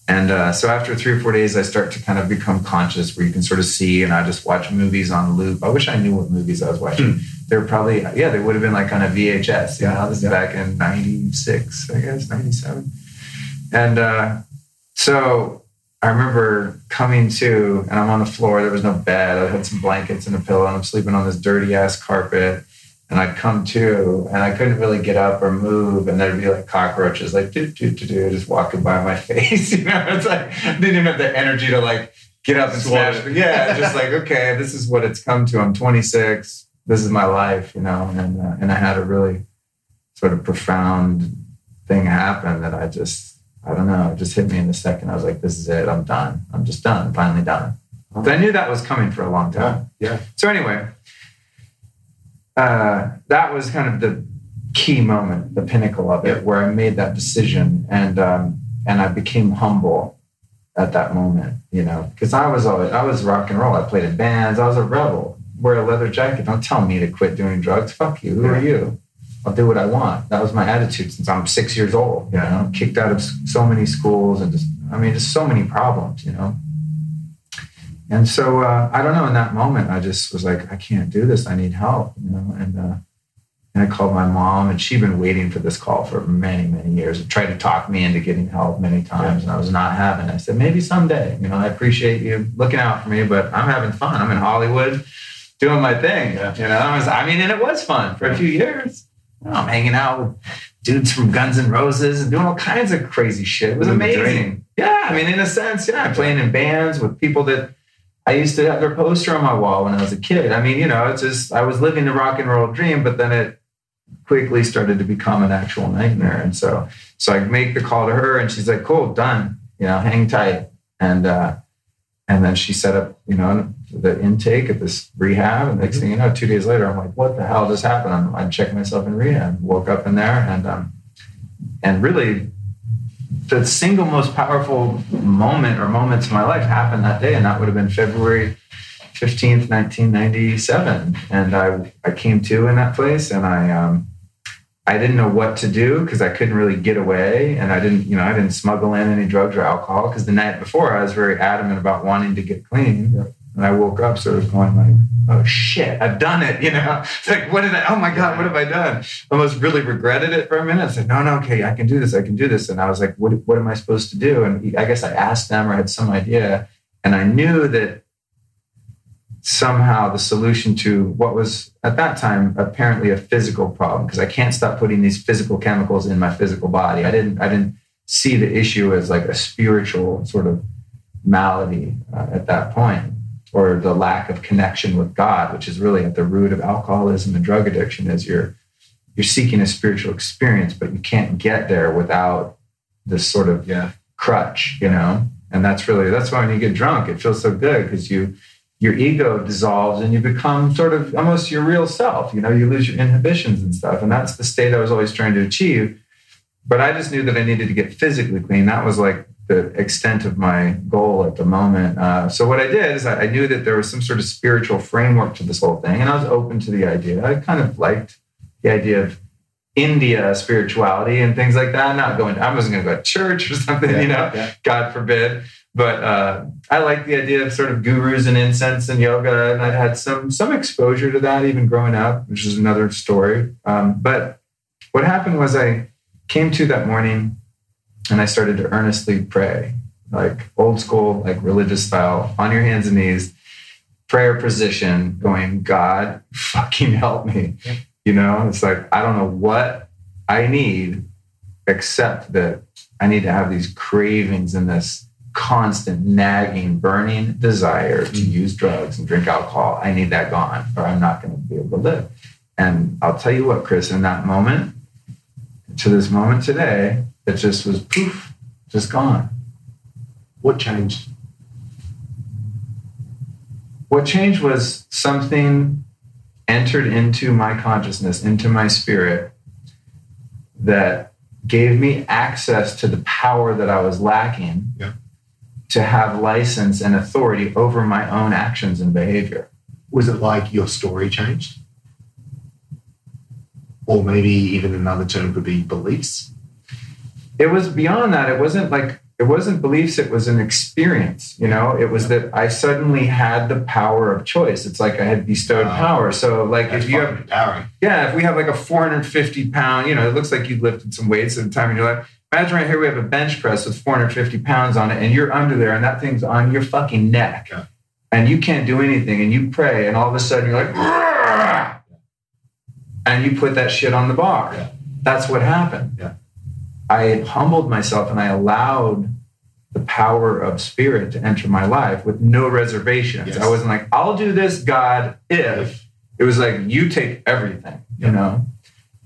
[SPEAKER 1] And uh, so after three or four days, I start to kind of become conscious where you can sort of see, and I just watch movies on loop. I wish I knew what movies I was watching. They're probably, yeah, they would have been like on a VHS. You know, this is back in 96, I guess, 97. And uh, so I remember coming to, and I'm on the floor. There was no bed. I had some blankets and a pillow, and I'm sleeping on this dirty ass carpet. And I'd come to, and I couldn't really get up or move, and there'd be like cockroaches, like do do do do, just walking by my [LAUGHS] face. You know, it's like I didn't even have the energy to like get up and
[SPEAKER 2] Swat
[SPEAKER 1] smash.
[SPEAKER 2] it.
[SPEAKER 1] Yeah, just like okay, this is what it's come to. I'm 26. This is my life, you know, and uh, and I had a really sort of profound thing happen that I just I don't know, it just hit me in the second. I was like, this is it. I'm done. I'm just done. Finally done. But I knew that was coming for a long time.
[SPEAKER 2] Yeah. Yeah.
[SPEAKER 1] So anyway, uh, that was kind of the key moment, the pinnacle of it,
[SPEAKER 2] Yeah.
[SPEAKER 1] where I made that decision, and um, and I became humble at that moment. You know, because I was always I was rock and roll. I played in bands. I was a rebel. Wear a leather jacket. Don't tell me to quit doing drugs. Fuck you. Who are you? I'll do what I want. That was my attitude since I'm six years old. You know, kicked out of so many schools and just I mean, just so many problems. You know. And so uh, I don't know. In that moment, I just was like, I can't do this. I need help. You know, and uh, and I called my mom, and she'd been waiting for this call for many, many years. And tried to talk me into getting help many times, and I was not having. it. I said, maybe someday. You know, I appreciate you looking out for me, but I'm having fun. I'm in Hollywood, doing my thing.
[SPEAKER 2] Yeah.
[SPEAKER 1] You know, I was. I mean, and it was fun for a few years. You know, I'm hanging out with dudes from Guns N' Roses and doing all kinds of crazy shit. It was
[SPEAKER 2] Living the dream.
[SPEAKER 1] amazing. Yeah, I mean, in a sense, yeah, playing in bands with people that I used to have their poster on my wall when I was a kid. I mean, you know, it's just I was living the rock and roll dream, but then it quickly started to become an actual nightmare. And so, so I make the call to her, and she's like, "Cool, done. You know, hang tight." And uh, and then she set up, you know, the intake at this rehab. And next thing you know, two days later, I'm like, what the hell just happened? I'm, I'm checking myself in rehab. Woke up in there and um, and really the single most powerful moment or moments in my life happened that day, and that would have been February 15th, 1997. And I, I came to in that place and I, um, I didn't know what to do because I couldn't really get away. And I didn't, you know, I didn't smuggle in any drugs or alcohol because the night before I was very adamant about wanting to get clean. Yeah. And I woke up sort of going like, oh shit, I've done it. You know, [LAUGHS] it's like, what did I, oh my God, what have I done? Almost really regretted it for a minute. I said, no, no, okay, I can do this. I can do this. And I was like, what, what am I supposed to do? And I guess I asked them or had some idea. And I knew that somehow the solution to what was at that time apparently a physical problem because I can't stop putting these physical chemicals in my physical body. I didn't I didn't see the issue as like a spiritual sort of malady uh, at that point or the lack of connection with God, which is really at the root of alcoholism and drug addiction is you're you're seeking a spiritual experience but you can't get there without this sort of
[SPEAKER 2] yeah.
[SPEAKER 1] crutch, you know? And that's really that's why when you get drunk it feels so good because you your ego dissolves and you become sort of almost your real self. You know, you lose your inhibitions and stuff. And that's the state I was always trying to achieve. But I just knew that I needed to get physically clean. That was like the extent of my goal at the moment. Uh, so what I did is I, I, knew that there was some sort of spiritual framework to this whole thing, and I was open to the idea. I kind of liked the idea of India spirituality and things like that. Not going, I wasn't going to go to church or [LAUGHS] something, yeah, you know, yeah. God forbid. But uh, I like the idea of sort of gurus and incense and yoga, and I'd had some some exposure to that even growing up, which is another story. Um, but what happened was I came to that morning, and I started to earnestly pray, like old school, like religious style, on your hands and knees, prayer position, going, God, [LAUGHS] fucking help me. You know, it's like I don't know what I need, except that I need to have these cravings and this constant nagging, burning desire to mm. use drugs and drink alcohol. I need that gone, or I'm not going to be able to live. And I'll tell you what, Chris, in that moment, to this moment today, it just was poof, just gone.
[SPEAKER 2] What changed?
[SPEAKER 1] What changed was something entered into my consciousness, into my spirit, that gave me access to the power that I was lacking.
[SPEAKER 2] Yeah
[SPEAKER 1] to have license and authority over my own actions and behavior.
[SPEAKER 2] Was it like your story changed? Or maybe even another term could be beliefs?
[SPEAKER 1] It was beyond that. It wasn't like, it wasn't beliefs, it was an experience. You know, it was that I suddenly had the power of choice. It's like I had bestowed uh, power. So, like, if you have,
[SPEAKER 2] power.
[SPEAKER 1] yeah, if we have like a 450 pound, you know, it looks like you lifted some weights at a time in your life Imagine right here we have a bench press with 450 pounds on it, and you're under there, and that thing's on your fucking neck,
[SPEAKER 2] yeah.
[SPEAKER 1] and you can't do anything, and you pray, and all of a sudden you're like, and you put that shit on the bar.
[SPEAKER 2] Yeah.
[SPEAKER 1] That's what happened. I humbled myself, and I allowed the power of spirit to enter my life with no reservations. Yes. I wasn't like, I'll do this, God, if. It was like, you take everything, you know?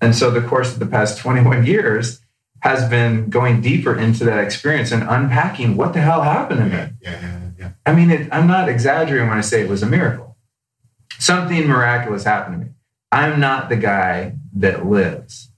[SPEAKER 1] And so the course of the past 21 years, has been going deeper into that experience and unpacking what the hell happened to
[SPEAKER 2] me. Yeah, yeah, yeah. I
[SPEAKER 1] mean, it, I'm not exaggerating when I say it was a miracle. Something miraculous happened to me. I'm not the guy that lives.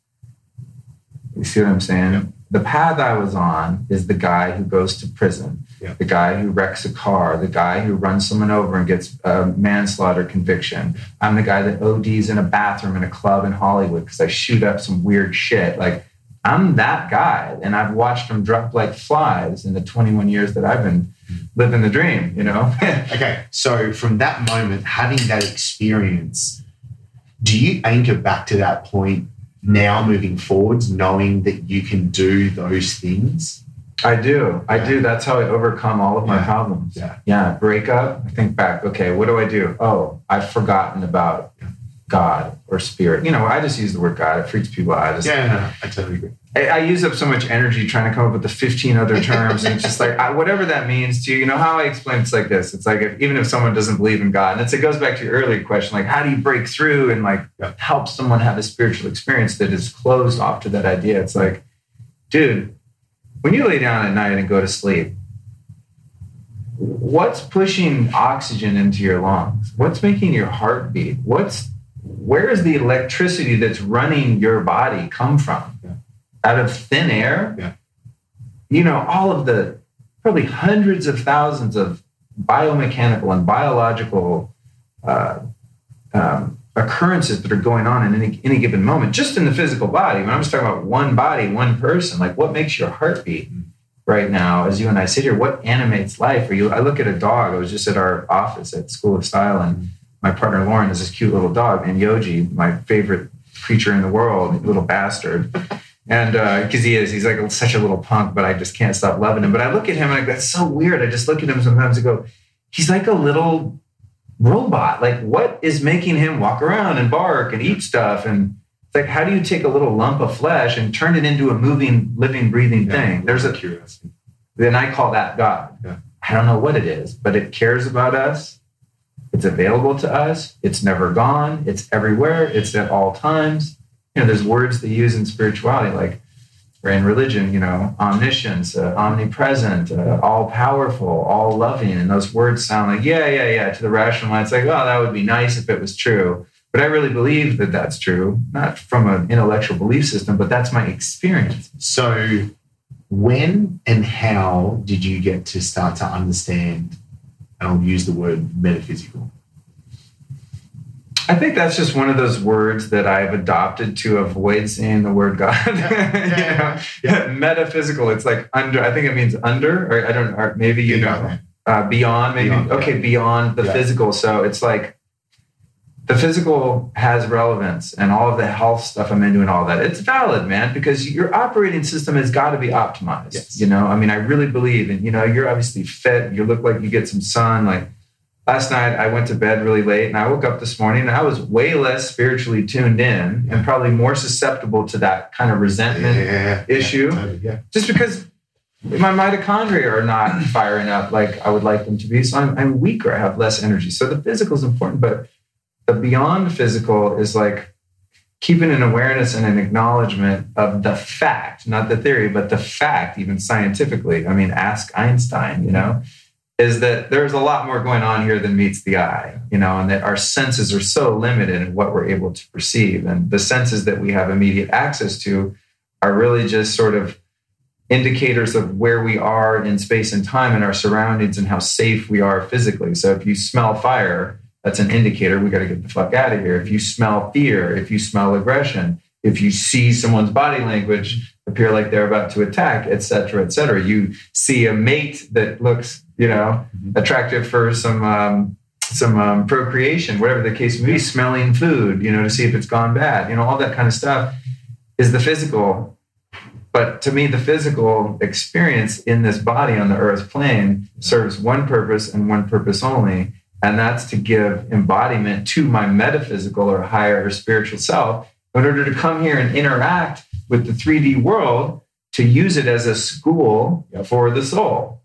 [SPEAKER 1] You see what I'm saying?
[SPEAKER 2] Yeah.
[SPEAKER 1] The path I was on is the guy who goes to prison,
[SPEAKER 2] yeah.
[SPEAKER 1] the guy who wrecks a car, the guy who runs someone over and gets a manslaughter conviction. I'm the guy that ODs in a bathroom in a club in Hollywood because I shoot up some weird shit. Like, I'm that guy. And I've watched them drop like flies in the 21 years that I've been living the dream, you know? [LAUGHS]
[SPEAKER 2] okay. So from that moment, having that experience, do you anchor back to that point now moving forwards, knowing that you can do those things?
[SPEAKER 1] I do. I do. That's how I overcome all of my
[SPEAKER 2] yeah.
[SPEAKER 1] problems.
[SPEAKER 2] Yeah.
[SPEAKER 1] Yeah. Break up. I think back. Okay, what do I do? Oh, I've forgotten about God or spirit. You know, I just use the word God. It freaks people out. I just,
[SPEAKER 2] yeah, no, no, I totally agree.
[SPEAKER 1] I, I, use up so much energy trying to come up with the 15 other terms. and it's just like, I, whatever that means to you, you know, how I explain it's like this. It's like, if, even if someone doesn't believe in God, and it's, it goes back to your earlier question, like, how do you break through and like help someone have a spiritual experience that is closed off to that idea? It's like, dude, when you lay down at night and go to sleep, what's pushing oxygen into your lungs? What's making your heart beat? What's where is the electricity that's running your body come from? Out of thin air?
[SPEAKER 2] Yeah.
[SPEAKER 1] You know, all of the probably hundreds of thousands of biomechanical and biological uh, um, occurrences that are going on in any, any given moment, just in the physical body. When I'm just talking about one body, one person, like what makes your heart beat right now as you and I sit here? What animates life? Or you, I look at a dog. I was just at our office at School of Style, and my partner Lauren has this cute little dog, and Yoji, my favorite creature in the world, little bastard. [LAUGHS] And because uh, he is, he's like such a little punk, but I just can't stop loving him. But I look at him and I go, that's so weird. I just look at him sometimes and go, he's like a little robot. Like, what is making him walk around and bark and eat stuff? And it's like, how do you take a little lump of flesh and turn it into a moving, living, breathing
[SPEAKER 2] Yeah,
[SPEAKER 1] thing? There's a
[SPEAKER 2] curiosity.
[SPEAKER 1] then I call that God.
[SPEAKER 2] Yeah.
[SPEAKER 1] I don't know what it is, but it cares about us. It's available to us. It's never gone. It's everywhere. It's at all times. You know, there's words they use in spirituality, like or in religion, you know, omniscience, uh, omnipresent, uh, all powerful, all loving. And those words sound like, yeah, yeah, yeah, to the rational mind. It's like, oh, that would be nice if it was true. But I really believe that that's true, not from an intellectual belief system, but that's my experience.
[SPEAKER 4] So, when and how did you get to start to understand, and I'll use the word metaphysical?
[SPEAKER 1] I think that's just one of those words that I've adopted to avoid saying the word God. [LAUGHS]
[SPEAKER 4] Yeah,
[SPEAKER 1] you know, metaphysical. It's like under. I think it means under, or I don't. Or maybe you
[SPEAKER 2] Beyond.
[SPEAKER 1] know, uh, beyond. Maybe
[SPEAKER 2] Beyond,
[SPEAKER 1] okay, beyond the
[SPEAKER 2] Yeah.
[SPEAKER 1] physical. So it's like the physical has relevance, and all of the health stuff I'm into, and all that. It's valid, man, because your operating system has got to be optimized.
[SPEAKER 2] Yes.
[SPEAKER 1] You know, I mean, I really believe, and you know, you're obviously fit. You look like you get some sun, like last night I went to bed really late and I woke up this morning and I was way less spiritually tuned in and probably more susceptible to that kind of resentment
[SPEAKER 2] Yeah,
[SPEAKER 1] issue.
[SPEAKER 2] Yeah,
[SPEAKER 1] just because my mitochondria are not firing up like I would like them to be. So I'm, I'm weaker. I have less energy. So the physical is important, but the beyond physical is like keeping an awareness and an acknowledgement of the fact, not the theory, but the fact, even scientifically. I mean, ask Einstein, you know, is that there's a lot more going on here than meets the eye, you know, and that our senses are so limited in what we're able to perceive. And the senses that we have immediate access to are really just sort of indicators of where we are in space and time and our surroundings and how safe we are physically. So if you smell fire, that's an indicator we got to get the fuck out of here. If you smell fear, if you smell aggression, if you see someone's body language appear like they're about to attack, et cetera, et cetera, you see a mate that looks, you know, attractive for some um, some um, procreation, whatever the case may be, smelling food, you know, to see if it's gone bad, you know, all that kind of stuff is the physical. But to me, the physical experience in this body on the earth plane serves one purpose and one purpose only. And that's to give embodiment to my metaphysical or higher or spiritual self in order to come here and interact with the 3D world to use it as a school
[SPEAKER 2] Yep.
[SPEAKER 1] for the soul.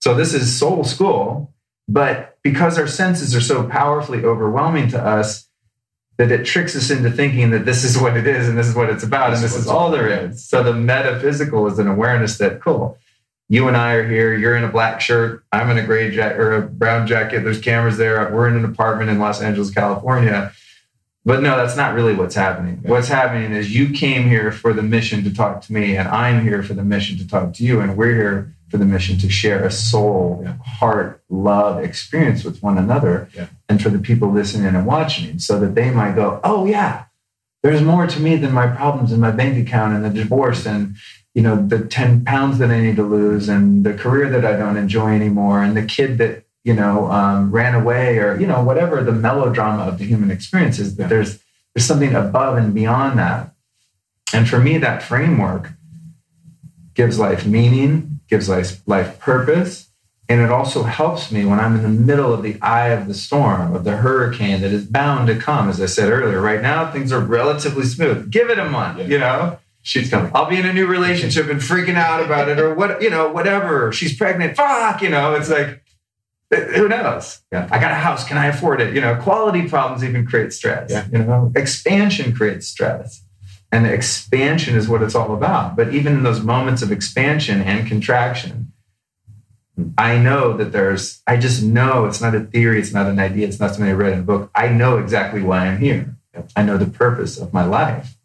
[SPEAKER 1] So this is soul school, but because our senses are so powerfully overwhelming to us, that it tricks us into thinking that this is what it is and this is what it's about and
[SPEAKER 2] This is
[SPEAKER 1] all there is. So the metaphysical is an awareness that cool. You and I are here. You're in a black shirt. I'm in a gray jacket or a brown jacket. There's cameras there. We're in an apartment in Los Angeles, California. But no, that's not really what's happening. What's happening is you came here for the mission to talk to me, and I'm here for the mission to talk to you, and we're here for the mission to share a soul,
[SPEAKER 2] Yeah.
[SPEAKER 1] heart, love experience with one another,
[SPEAKER 2] Yeah.
[SPEAKER 1] and for the people listening and watching, so that they might go, "Oh yeah, there's more to me than my problems and my bank account and the divorce and you know the 10 pounds that i need to lose and the career that i don't enjoy anymore and the kid that you know um, ran away or you know whatever the melodrama of the human experience is that
[SPEAKER 2] Yeah.
[SPEAKER 1] there's there's something above and beyond that and for me that framework gives life meaning gives life life purpose and it also helps me when i'm in the middle of the eye of the storm of the hurricane that is bound to come as i said earlier right now things are relatively smooth give it a month
[SPEAKER 2] Yeah.
[SPEAKER 1] you know
[SPEAKER 2] She's coming.
[SPEAKER 1] I'll be in a new relationship and freaking out about it, or what, you know, whatever. She's pregnant. Fuck, you know, it's like, eh, who knows?
[SPEAKER 2] Yeah.
[SPEAKER 1] I got a house. Can I afford it? You know, quality problems even create stress.
[SPEAKER 2] Yeah.
[SPEAKER 1] You know, expansion creates stress. And expansion is what it's all about. But even in those moments of expansion and contraction, I know that there's, I just know it's not a theory, it's not an idea, it's not something I read in a book. I know exactly why I'm here. I know the purpose of my life.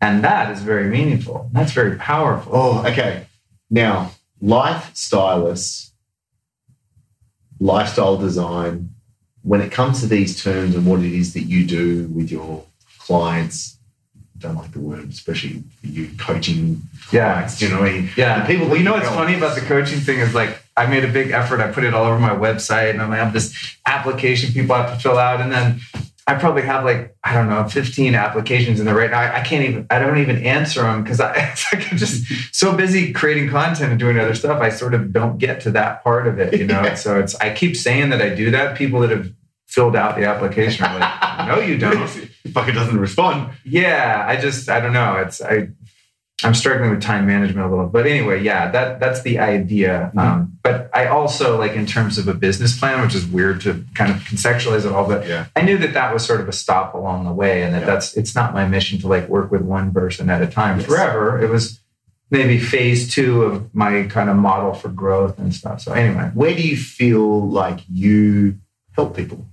[SPEAKER 1] And that is very meaningful. That's very powerful.
[SPEAKER 2] Oh, okay. Now, lifestylists, lifestyle design, when it comes to these terms and what it is that you do with your clients, don't like the word, especially you coaching
[SPEAKER 1] Yeah.
[SPEAKER 2] clients. Do you know mean?
[SPEAKER 1] Yeah.
[SPEAKER 2] People
[SPEAKER 1] well, you know what's
[SPEAKER 2] help.
[SPEAKER 1] funny about the coaching thing is like I made a big effort. I put it all over my website and I have this application people have to fill out. And then I probably have like, I don't know, 15 applications in there right now. I, I can't even, I don't even answer them because I, [LAUGHS] it's like I'm just so busy creating content and doing other stuff. I sort of don't get to that part of it, you know?
[SPEAKER 2] Yeah.
[SPEAKER 1] So it's, I keep saying that I do that. People that have filled out the application are like, no, you don't. [LAUGHS]
[SPEAKER 2] If fucker doesn't respond.
[SPEAKER 1] Yeah, I just I don't know. It's I I'm struggling with time management a little. But anyway, yeah, that that's the idea.
[SPEAKER 2] Mhm.
[SPEAKER 1] Um, but I also like in terms of a business plan, which is weird to kind of conceptualize it all. But
[SPEAKER 2] Yeah.
[SPEAKER 1] I knew that that was sort of a stop along the way, and that
[SPEAKER 2] Yeah.
[SPEAKER 1] that's it's not my mission to like work with one person at a time
[SPEAKER 2] Yes.
[SPEAKER 1] forever. It was maybe phase two of my kind of model for growth and stuff. So anyway,
[SPEAKER 2] Where do you feel like you help people?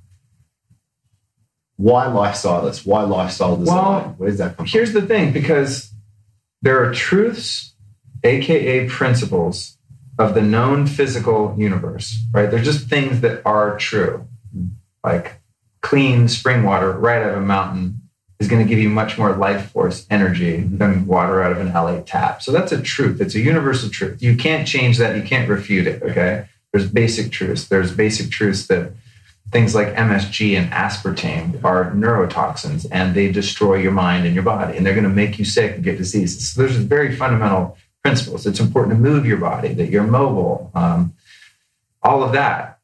[SPEAKER 2] Why lifestylists? Why lifestyle design?
[SPEAKER 1] Well,
[SPEAKER 2] Where does that come
[SPEAKER 1] Here's the thing because there are truths, AKA principles, of the known physical universe, right? They're just things that are true. Like clean spring water right out of a mountain is going to give you much more life force energy than water out of an LA tap. So that's a truth. It's a universal truth. You can't change that. You can't refute it. Okay. There's basic truths. There's basic truths that things like MSG and aspartame are neurotoxins and they destroy your mind and your body and they're going to make you sick and get diseases. So there's very fundamental principles. It's important to move your body, that you're mobile, um, all of that.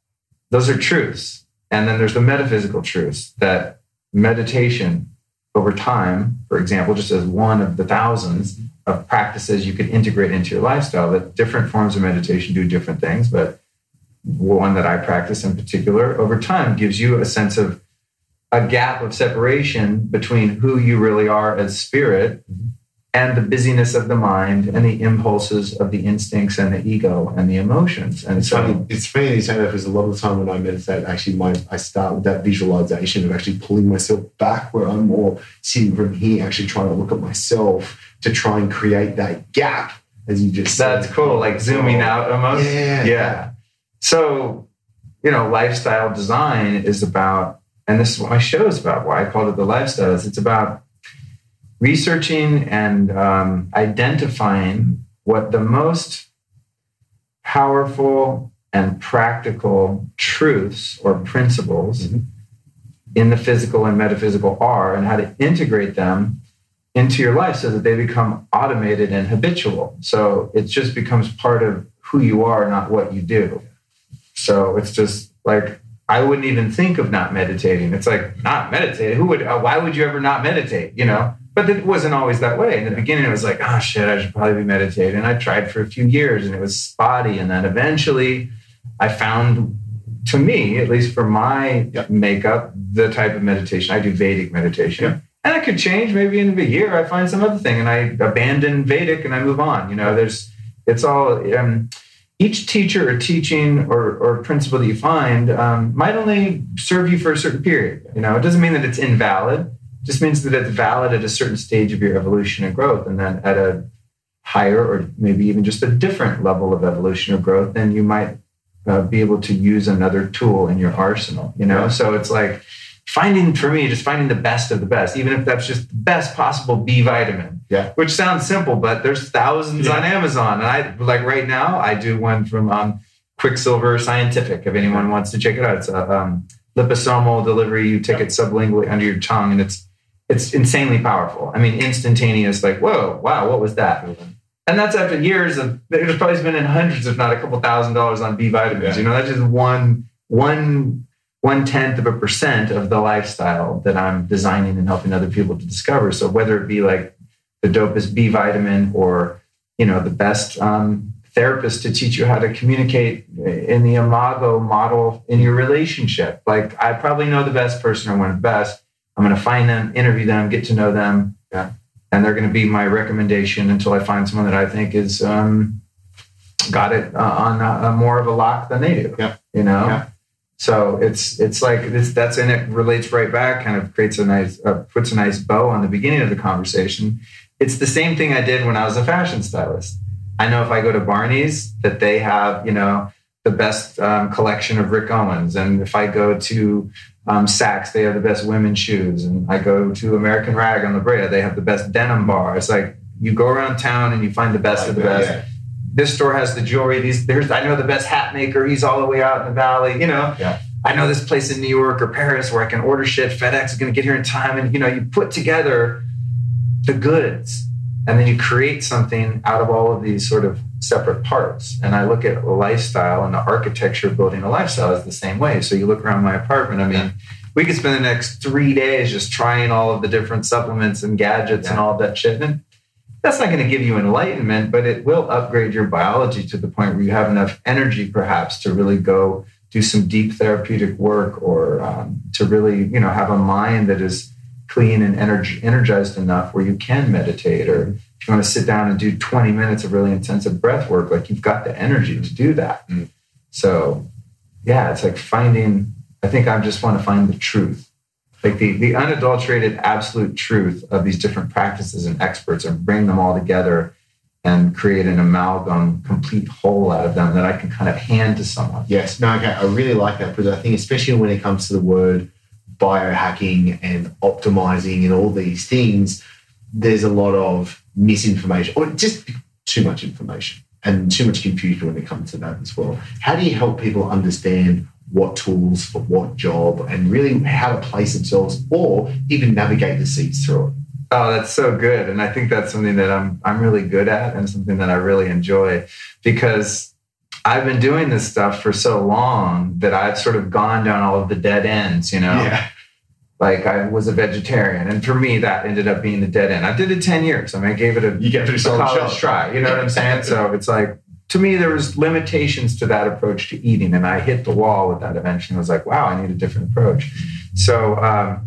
[SPEAKER 1] Those are truths. And then there's the metaphysical truths that meditation over time, for example, just as one of the thousands of practices you could integrate into your lifestyle, that different forms of meditation do different things, but one that I practice in particular over time gives you a sense of a gap of separation between who you really are as spirit mm-hmm. and the busyness of the mind and the impulses of the instincts and the ego and the emotions. And
[SPEAKER 2] It's
[SPEAKER 1] so,
[SPEAKER 2] funny. It's funny you say that because a lot of the time when I meditate, actually, my I start with that visualization of actually pulling myself back, where I'm more sitting from here, actually trying to look at myself to try and create that gap, as you just said.
[SPEAKER 1] that's cool, like zooming out almost.
[SPEAKER 2] Yeah,
[SPEAKER 1] Yeah. So, you know, lifestyle design is about, and this is what my show is about, why I called it the lifestyle, is it's about researching and um, identifying what the most powerful and practical truths or principles
[SPEAKER 2] Mhm.
[SPEAKER 1] in the physical and metaphysical are and how to integrate them into your life so that they become automated and habitual. So it just becomes part of who you are, not what you do. So it's just like I wouldn't even think of not meditating. It's like not meditate. Who would? Uh, why would you ever not meditate? You know. But it wasn't always that way. In the beginning, it was like, oh shit, I should probably be meditating. And I tried for a few years, and it was spotty. And then eventually, I found, to me, at least for my
[SPEAKER 2] Yep.
[SPEAKER 1] makeup, the type of meditation I do Vedic meditation.
[SPEAKER 2] Yep.
[SPEAKER 1] And I could change. Maybe in a year, I find some other thing, and I abandon Vedic and I move on. You know, there's it's all. Um, each teacher or teaching or, or principle that you find um, might only serve you for a certain period. You know, it doesn't mean that it's invalid. It just means that it's valid at a certain stage of your evolution and growth, and then at a higher or maybe even just a different level of evolution or growth, then you might uh, be able to use another tool in your arsenal. You know, so it's like finding for me just finding the best of the best, even if that's just the best possible B vitamin
[SPEAKER 2] Yeah.
[SPEAKER 1] which sounds simple, but there's thousands
[SPEAKER 2] Yeah.
[SPEAKER 1] on Amazon. And I like right now, I do one from um, Quicksilver Scientific. If anyone wants to check it out, it's a um, liposomal delivery. You take it sublingually under your tongue, and it's it's insanely powerful. I mean, instantaneous. Like, whoa, wow, what was that? And that's after years of there's probably spending hundreds, if not a couple thousand dollars on B vitamins.
[SPEAKER 2] Yeah.
[SPEAKER 1] You know, that's just one one one tenth of a percent of the lifestyle that I'm designing and helping other people to discover. So whether it be like the dopest B vitamin or you know the best um, therapist to teach you how to communicate in the Imago model in your relationship. Like I probably know the best person or one of the best. I'm going to find them, interview them, get to know them,
[SPEAKER 2] Yeah.
[SPEAKER 1] and they're going to be my recommendation until I find someone that I think is um, got it uh, on a, a more of a lock than they do.
[SPEAKER 2] Yeah.
[SPEAKER 1] You know.
[SPEAKER 2] Yeah.
[SPEAKER 1] So it's it's like it's that's and it relates right back, kind of creates a nice uh, puts a nice bow on the beginning of the conversation. It's the same thing I did when I was a fashion stylist. I know if I go to Barney's that they have you know the best um, collection of Rick Owens, and if I go to um, Saks, they have the best women's shoes, and I go to American Rag on La Brea, they have the best denim bar. It's like you go around town and you find the best of the best
[SPEAKER 2] Yeah.
[SPEAKER 1] This store has the jewelry. These there's I know the best hat maker. He's all the way out in the valley. You know,
[SPEAKER 2] Yeah.
[SPEAKER 1] I know this place in New York or Paris where I can order shit. FedEx is going to get here in time, and you know, you put together the goods, and then you create something out of all of these sort of separate parts. And I look at lifestyle and the architecture of building a lifestyle is the same way. So you look around my apartment. I mean. We could spend the next three days just trying all of the different supplements and gadgets and all that shit. And that's not going to give you enlightenment, but it will upgrade your biology to the point where you have enough energy, perhaps, to really go do some deep therapeutic work or um, to really, you know, have a mind that is clean and energy, energized enough where you can meditate or if you want to sit down and do 20 minutes of really intensive breath work, like you've got the energy to do that.
[SPEAKER 2] Mm.
[SPEAKER 1] So, yeah, it's like finding, I think I just want to find the truth like the, the unadulterated absolute truth of these different practices and experts and bring them all together and create an amalgam complete whole out of them that i can kind of hand to someone
[SPEAKER 2] Yes. No, okay. I really like that because I think, especially when it comes to the word biohacking and optimizing and all these things, there's a lot of misinformation or just too much information and too much confusion when it comes to that as well. How do you help people understand what tools for what job and really how to place themselves or even navigate the seas through it?
[SPEAKER 1] oh that's so good and i think that's something that i'm i'm really good at and something that i really enjoy because i've been doing this stuff for so long that i've sort of gone down all of the dead ends you know Yeah. like I was a vegetarian, and for me that ended up being the dead end. I did it ten years. I mean, I gave it a,
[SPEAKER 2] You get through
[SPEAKER 1] a college try. You know what I'm saying? So it's like to me there was limitations to that approach to eating, and I hit the wall with that eventually. I was like, wow, I need a different approach. So um,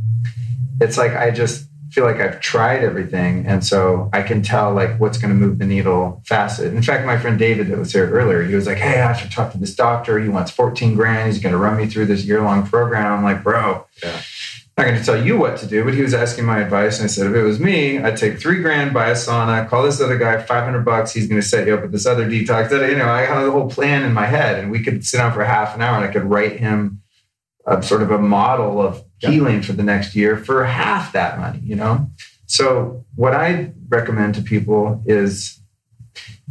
[SPEAKER 1] it's like I just feel like I've tried everything, and so I can tell like what's going to move the needle fastest. In fact, my friend David that was here earlier, he was like, "Hey, I should talk to this doctor. He wants 14 grand. He's going to run me through this year long program." I'm like, "Bro."
[SPEAKER 2] Yeah.
[SPEAKER 1] I'm not going to tell you what to do, but he was asking my advice, and I said, if it was me, I'd take three grand, buy a sauna, call this other guy 500 bucks. He's going to set you up with this other detox. That you know, I had the whole plan in my head, and we could sit down for half an hour, and I could write him a sort of a model of healing for the next year for half that money. You know, so what I recommend to people is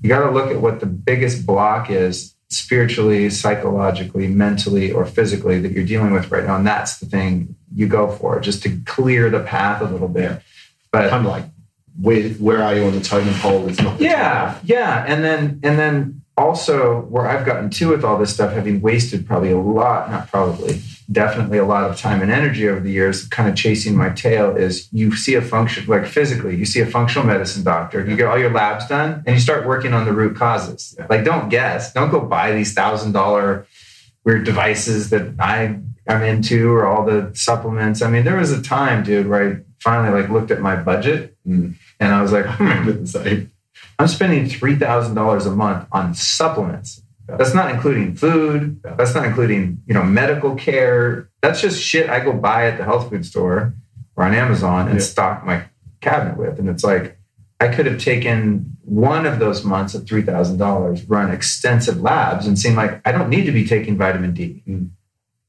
[SPEAKER 1] you got to look at what the biggest block is spiritually, psychologically, mentally, or physically that you're dealing with right now. And that's the thing you go for, just to clear the path a little bit. But
[SPEAKER 2] Kind of like where where are you on the totem pole? It's not the
[SPEAKER 1] yeah, yeah. And then and then also where I've gotten to with all this stuff, having wasted probably a lot, not probably, definitely a lot of time and energy over the years, kind of chasing my tail, is you see a function like physically, you see a functional medicine doctor, you get all your labs done, and you start working on the root causes. Like don't guess, don't go buy these thousand dollar weird devices that I I'm into or all the supplements. I mean, there was a time, dude, where I finally like looked at my budget
[SPEAKER 2] Mm.
[SPEAKER 1] and I was like,
[SPEAKER 2] I remember the same.
[SPEAKER 1] I'm spending three thousand dollars a month on supplements. That's not including food. That's not including you know medical care. That's just shit I go buy at the health food store or on Amazon and
[SPEAKER 2] Yeah.
[SPEAKER 1] stock my cabinet with. And it's like I could have taken one of those months of three thousand dollars, run extensive labs, and seen like I don't need to be taking vitamin D.
[SPEAKER 2] Mm.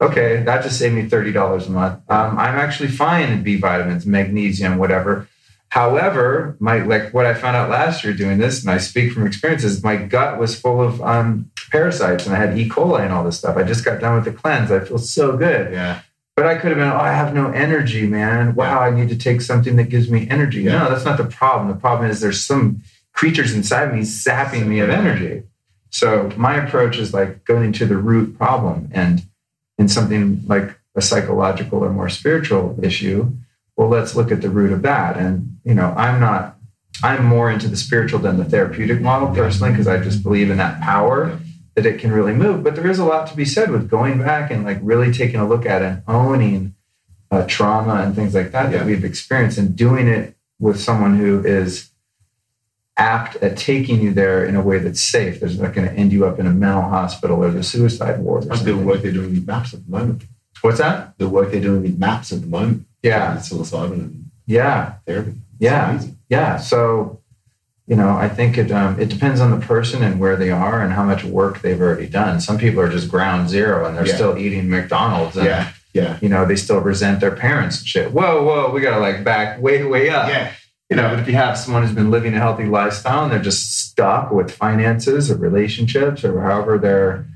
[SPEAKER 1] Okay, that just saved me thirty dollars a month. Um, I'm actually fine in B vitamins, magnesium, whatever. However, my like what I found out last year doing this, and I speak from experience, is my gut was full of um, parasites, and I had E. coli and all this stuff. I just got done with the cleanse. I feel so good,
[SPEAKER 2] Yeah.
[SPEAKER 1] but I could have been, oh, I have no energy, man. Wow, I need to take something that gives me energy.
[SPEAKER 2] Yeah.
[SPEAKER 1] No, that's not the problem. The problem is there's some creatures inside me sapping me of energy. So my approach is like going to the root problem, and in something like a psychological or more spiritual issue, well, let's look at the root of that. And you know, I'm not. I'm more into the spiritual than the therapeutic model personally because I just believe in that power that it can really move. But there is a lot to be said with going back and like really taking a look at and owning uh, trauma and things like that
[SPEAKER 2] Yeah.
[SPEAKER 1] that we've experienced and doing it with someone who is apt at taking you there in a way that's safe. There's not going to end you up in a mental hospital or the suicide ward.
[SPEAKER 2] Like the work they're doing with MAPS at the moment.
[SPEAKER 1] What's that?
[SPEAKER 2] The work they're doing with MAPS at the moment.
[SPEAKER 1] Yeah,
[SPEAKER 2] Psilocybin and
[SPEAKER 1] yeah,
[SPEAKER 2] therapy. It's
[SPEAKER 1] Yeah.
[SPEAKER 2] amazing.
[SPEAKER 1] yeah. So, you know, I think it um, it depends on the person and where they are and how much work they've already done. Some people are just ground zero and they're
[SPEAKER 2] Yeah.
[SPEAKER 1] still eating McDonald's. And,
[SPEAKER 2] Yeah. Yeah.
[SPEAKER 1] You know, they still resent their parents and shit. Whoa, whoa, we gotta like back way, way up.
[SPEAKER 2] Yeah.
[SPEAKER 1] You know, but if you have someone who's been living a healthy lifestyle and they're just stuck with finances or relationships or however their,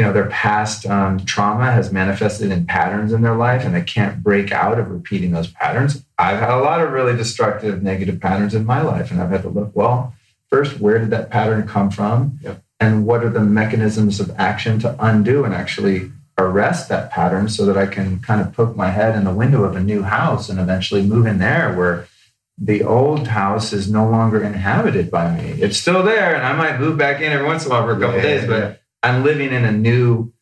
[SPEAKER 1] you know, their past um, trauma has manifested in patterns in their life and they can't break out of repeating those patterns. I've had a lot of really destructive, negative patterns in my life, and I've had to look, well, first, where did that pattern come from?
[SPEAKER 2] Yep.
[SPEAKER 1] And what are the mechanisms of action to undo and actually arrest that pattern so that I can kind of poke my head in the window of a new house and eventually move in there where the old house is no longer inhabited by me. It's still there, and I might move back in every once in a while for a couple
[SPEAKER 2] Yeah,
[SPEAKER 1] days, but
[SPEAKER 2] yeah.
[SPEAKER 1] I'm living in a new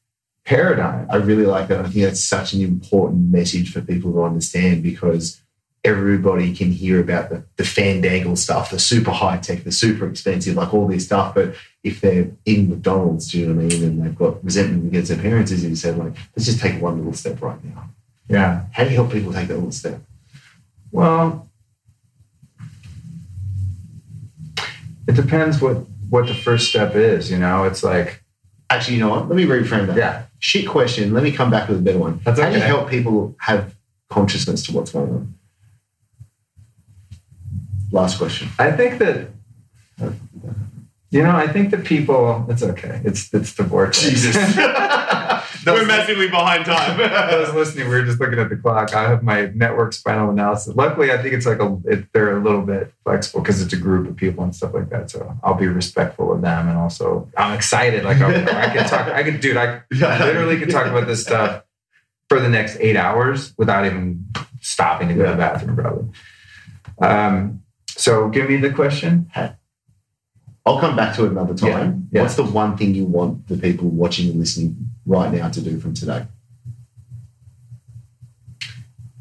[SPEAKER 1] paradigm.
[SPEAKER 2] I really like that. I think that's such an important message for people to understand because everybody can hear about the, the fandangle stuff, the super high tech, the super expensive, like all this stuff. But if they're in McDonald's, do you know what I mean? And they've got resentment against their parents, as you said, like, let's just take one little step right now.
[SPEAKER 1] Yeah.
[SPEAKER 2] How do you help people take that little step?
[SPEAKER 1] Well, it depends what what the first step is. You know, it's like
[SPEAKER 2] Actually, you know what? Let me reframe that.
[SPEAKER 1] yeah,
[SPEAKER 2] Shit question. Let me come back with a better one.
[SPEAKER 1] That's
[SPEAKER 2] How do you help people have consciousness to what's going on? Last question.
[SPEAKER 1] I think that. You know, I think that people. It's okay. It's it's the vortex. [LAUGHS] Those- we're
[SPEAKER 2] massively behind time. [LAUGHS]
[SPEAKER 1] Those listening, we were just looking at the clock. I have my network spinal analysis. Luckily, I think it's like a it, they're a little bit flexible because it's a group of people and stuff like that. So I'll be respectful of them, and also I'm excited. Like I'm, I can talk. I can, dude. I [LAUGHS] literally can talk about this stuff for the next eight hours without even stopping to go to the bathroom, probably. Um, so give me the question.
[SPEAKER 2] I'll come back to it another time.
[SPEAKER 1] Yeah, yeah.
[SPEAKER 2] What's the one thing you want the people watching and listening right now to do from today?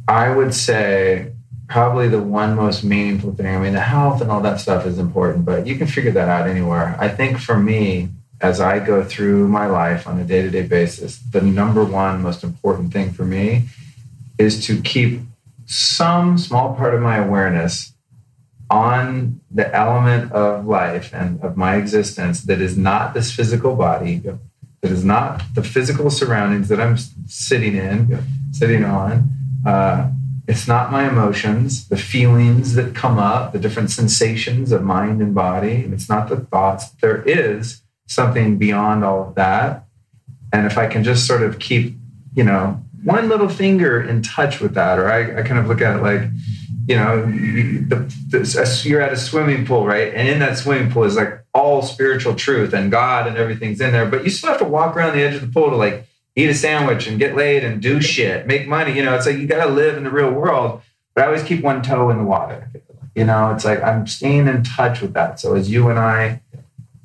[SPEAKER 1] I would say probably the one most meaningful thing. I mean, the health and all that stuff is important, but you can figure that out anywhere. I think for me, as I go through my life on a day to day basis, the number one most important thing for me is to keep some small part of my awareness on the element of life and of my existence that is not this physical body, that is not the physical surroundings that I'm sitting in,
[SPEAKER 2] Yeah.
[SPEAKER 1] sitting on. Uh, it's not my emotions, the feelings that come up, the different sensations of mind and body. It's not the thoughts. There is something beyond all of that. And if I can just sort of keep, you know, one little finger in touch with that, or I, I kind of look at it like, you know, the, the, you're at a swimming pool, right? And in that swimming pool is like all spiritual truth and God and everything's in there. But you still have to walk around the edge of the pool to like eat a sandwich and get laid and do shit, make money. You know, it's like you got to live in the real world. But I always keep one toe in the water. You know, it's like I'm staying in touch with that. So as you and I,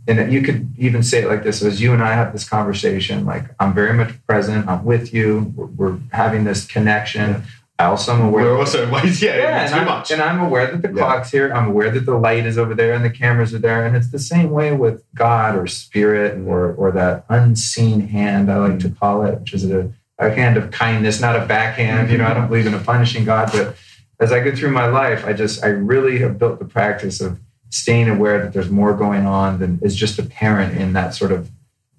[SPEAKER 1] and you could even say it like this: as you and I have this conversation, like I'm very much present. I'm with you. We're, we're having this connection. I also am aware.
[SPEAKER 2] We're also [LAUGHS] yeah,
[SPEAKER 1] Yeah,
[SPEAKER 2] too
[SPEAKER 1] and I'm,
[SPEAKER 2] much.
[SPEAKER 1] and I'm aware that the
[SPEAKER 2] Yeah.
[SPEAKER 1] clock's here. I'm aware that the light is over there and the cameras are there. And it's the same way with God or spirit or or that unseen hand, I like to mm-hmm. call it, which is a, a hand of kindness, not a backhand. You know, I don't mm-hmm. believe in a punishing God, but as I go through my life, I just I really have built the practice of staying aware that there's more going on than is just apparent in that sort of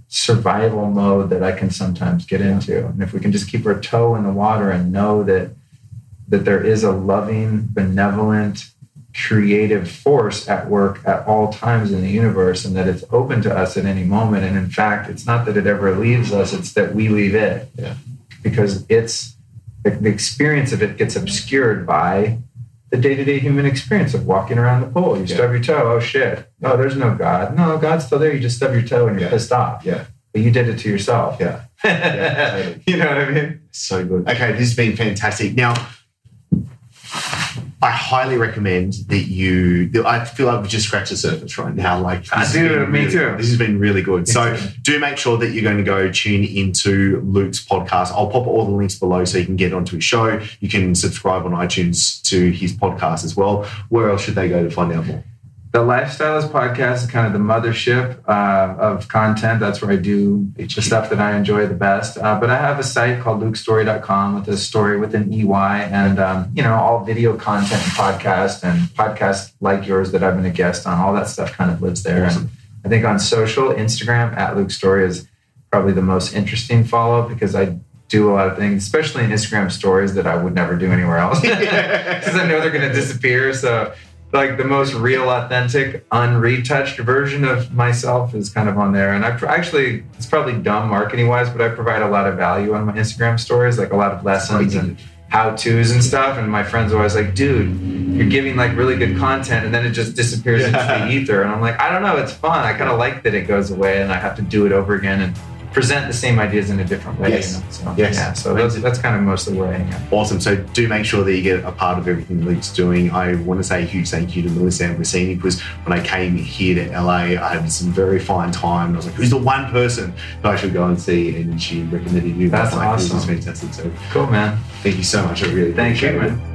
[SPEAKER 1] survival mode that I can sometimes get into. And if we can just keep our toe in the water and know that that there is a loving, benevolent, creative force at work at all times in the universe and that it's open to us at any moment. And in fact, it's not that it ever leaves us, it's that we leave it.
[SPEAKER 2] Yeah.
[SPEAKER 1] Because it's the, experience of it gets obscured by the day-to-day human experience of walking around the pool. You
[SPEAKER 2] Yeah.
[SPEAKER 1] stub your toe, oh shit. Oh, there's no God. No, God's still there. You just stub your toe and you're
[SPEAKER 2] Yeah.
[SPEAKER 1] pissed off.
[SPEAKER 2] Yeah.
[SPEAKER 1] But you did it to yourself.
[SPEAKER 2] Yeah. [LAUGHS] Yeah, totally.
[SPEAKER 1] you know what I mean?
[SPEAKER 2] So good. Okay, this has been fantastic. Now, I highly recommend that you. I feel like we've just scratched the surface right now. Like, has been
[SPEAKER 1] me
[SPEAKER 2] really-
[SPEAKER 1] too.
[SPEAKER 2] This has been really good. So, do make sure that you're going to go tune into Luke's podcast. I'll pop all the links below so you can get onto his show. You can subscribe on iTunes to his podcast as well. Where else should they go to find out more?
[SPEAKER 1] The Lifestylist podcast is kind of the mothership uh, of content. That's where I do the stuff that I enjoy the best. Uh, but I have a site called lukestorey.com with a story with an EY and, um, you know, all video content and podcast and podcasts like yours that I've been a guest on. All that stuff kind of lives there. Awesome. And I think on social, Instagram at Luke Storey is probably the most interesting follow because I do a lot of things, especially in Instagram stories that I would never do anywhere else [LAUGHS] [LAUGHS] because I know they're going to disappear. So like the most real, authentic, unretouched version of myself is kind of on there. And I actually, it's probably dumb marketing wise, but I provide a lot of value on my Instagram stories, like a lot of lessons and how to's and stuff. And my friends are always like, dude, you're giving like really good content and then it just disappears yeah. into the ether. And I'm like, I don't know, it's fun. I kind of like that it goes away and I have to do it over again. And present the same ideas in a different way.
[SPEAKER 2] Yes.
[SPEAKER 1] You know?
[SPEAKER 2] So, yes.
[SPEAKER 1] Yeah. So that's, that's kind of mostly where I am.
[SPEAKER 2] Awesome. So do make sure that you get a part of everything Luke's doing. I want to say a huge thank you to Melissa Ambrosini because when I came here to LA, I had some very fine time. And I was like, who's the one person that I should go and see? And she recommended you.
[SPEAKER 1] That's awesome.
[SPEAKER 2] Fantastic. So
[SPEAKER 1] cool, man.
[SPEAKER 2] Thank you so much. I really
[SPEAKER 1] thank you, man.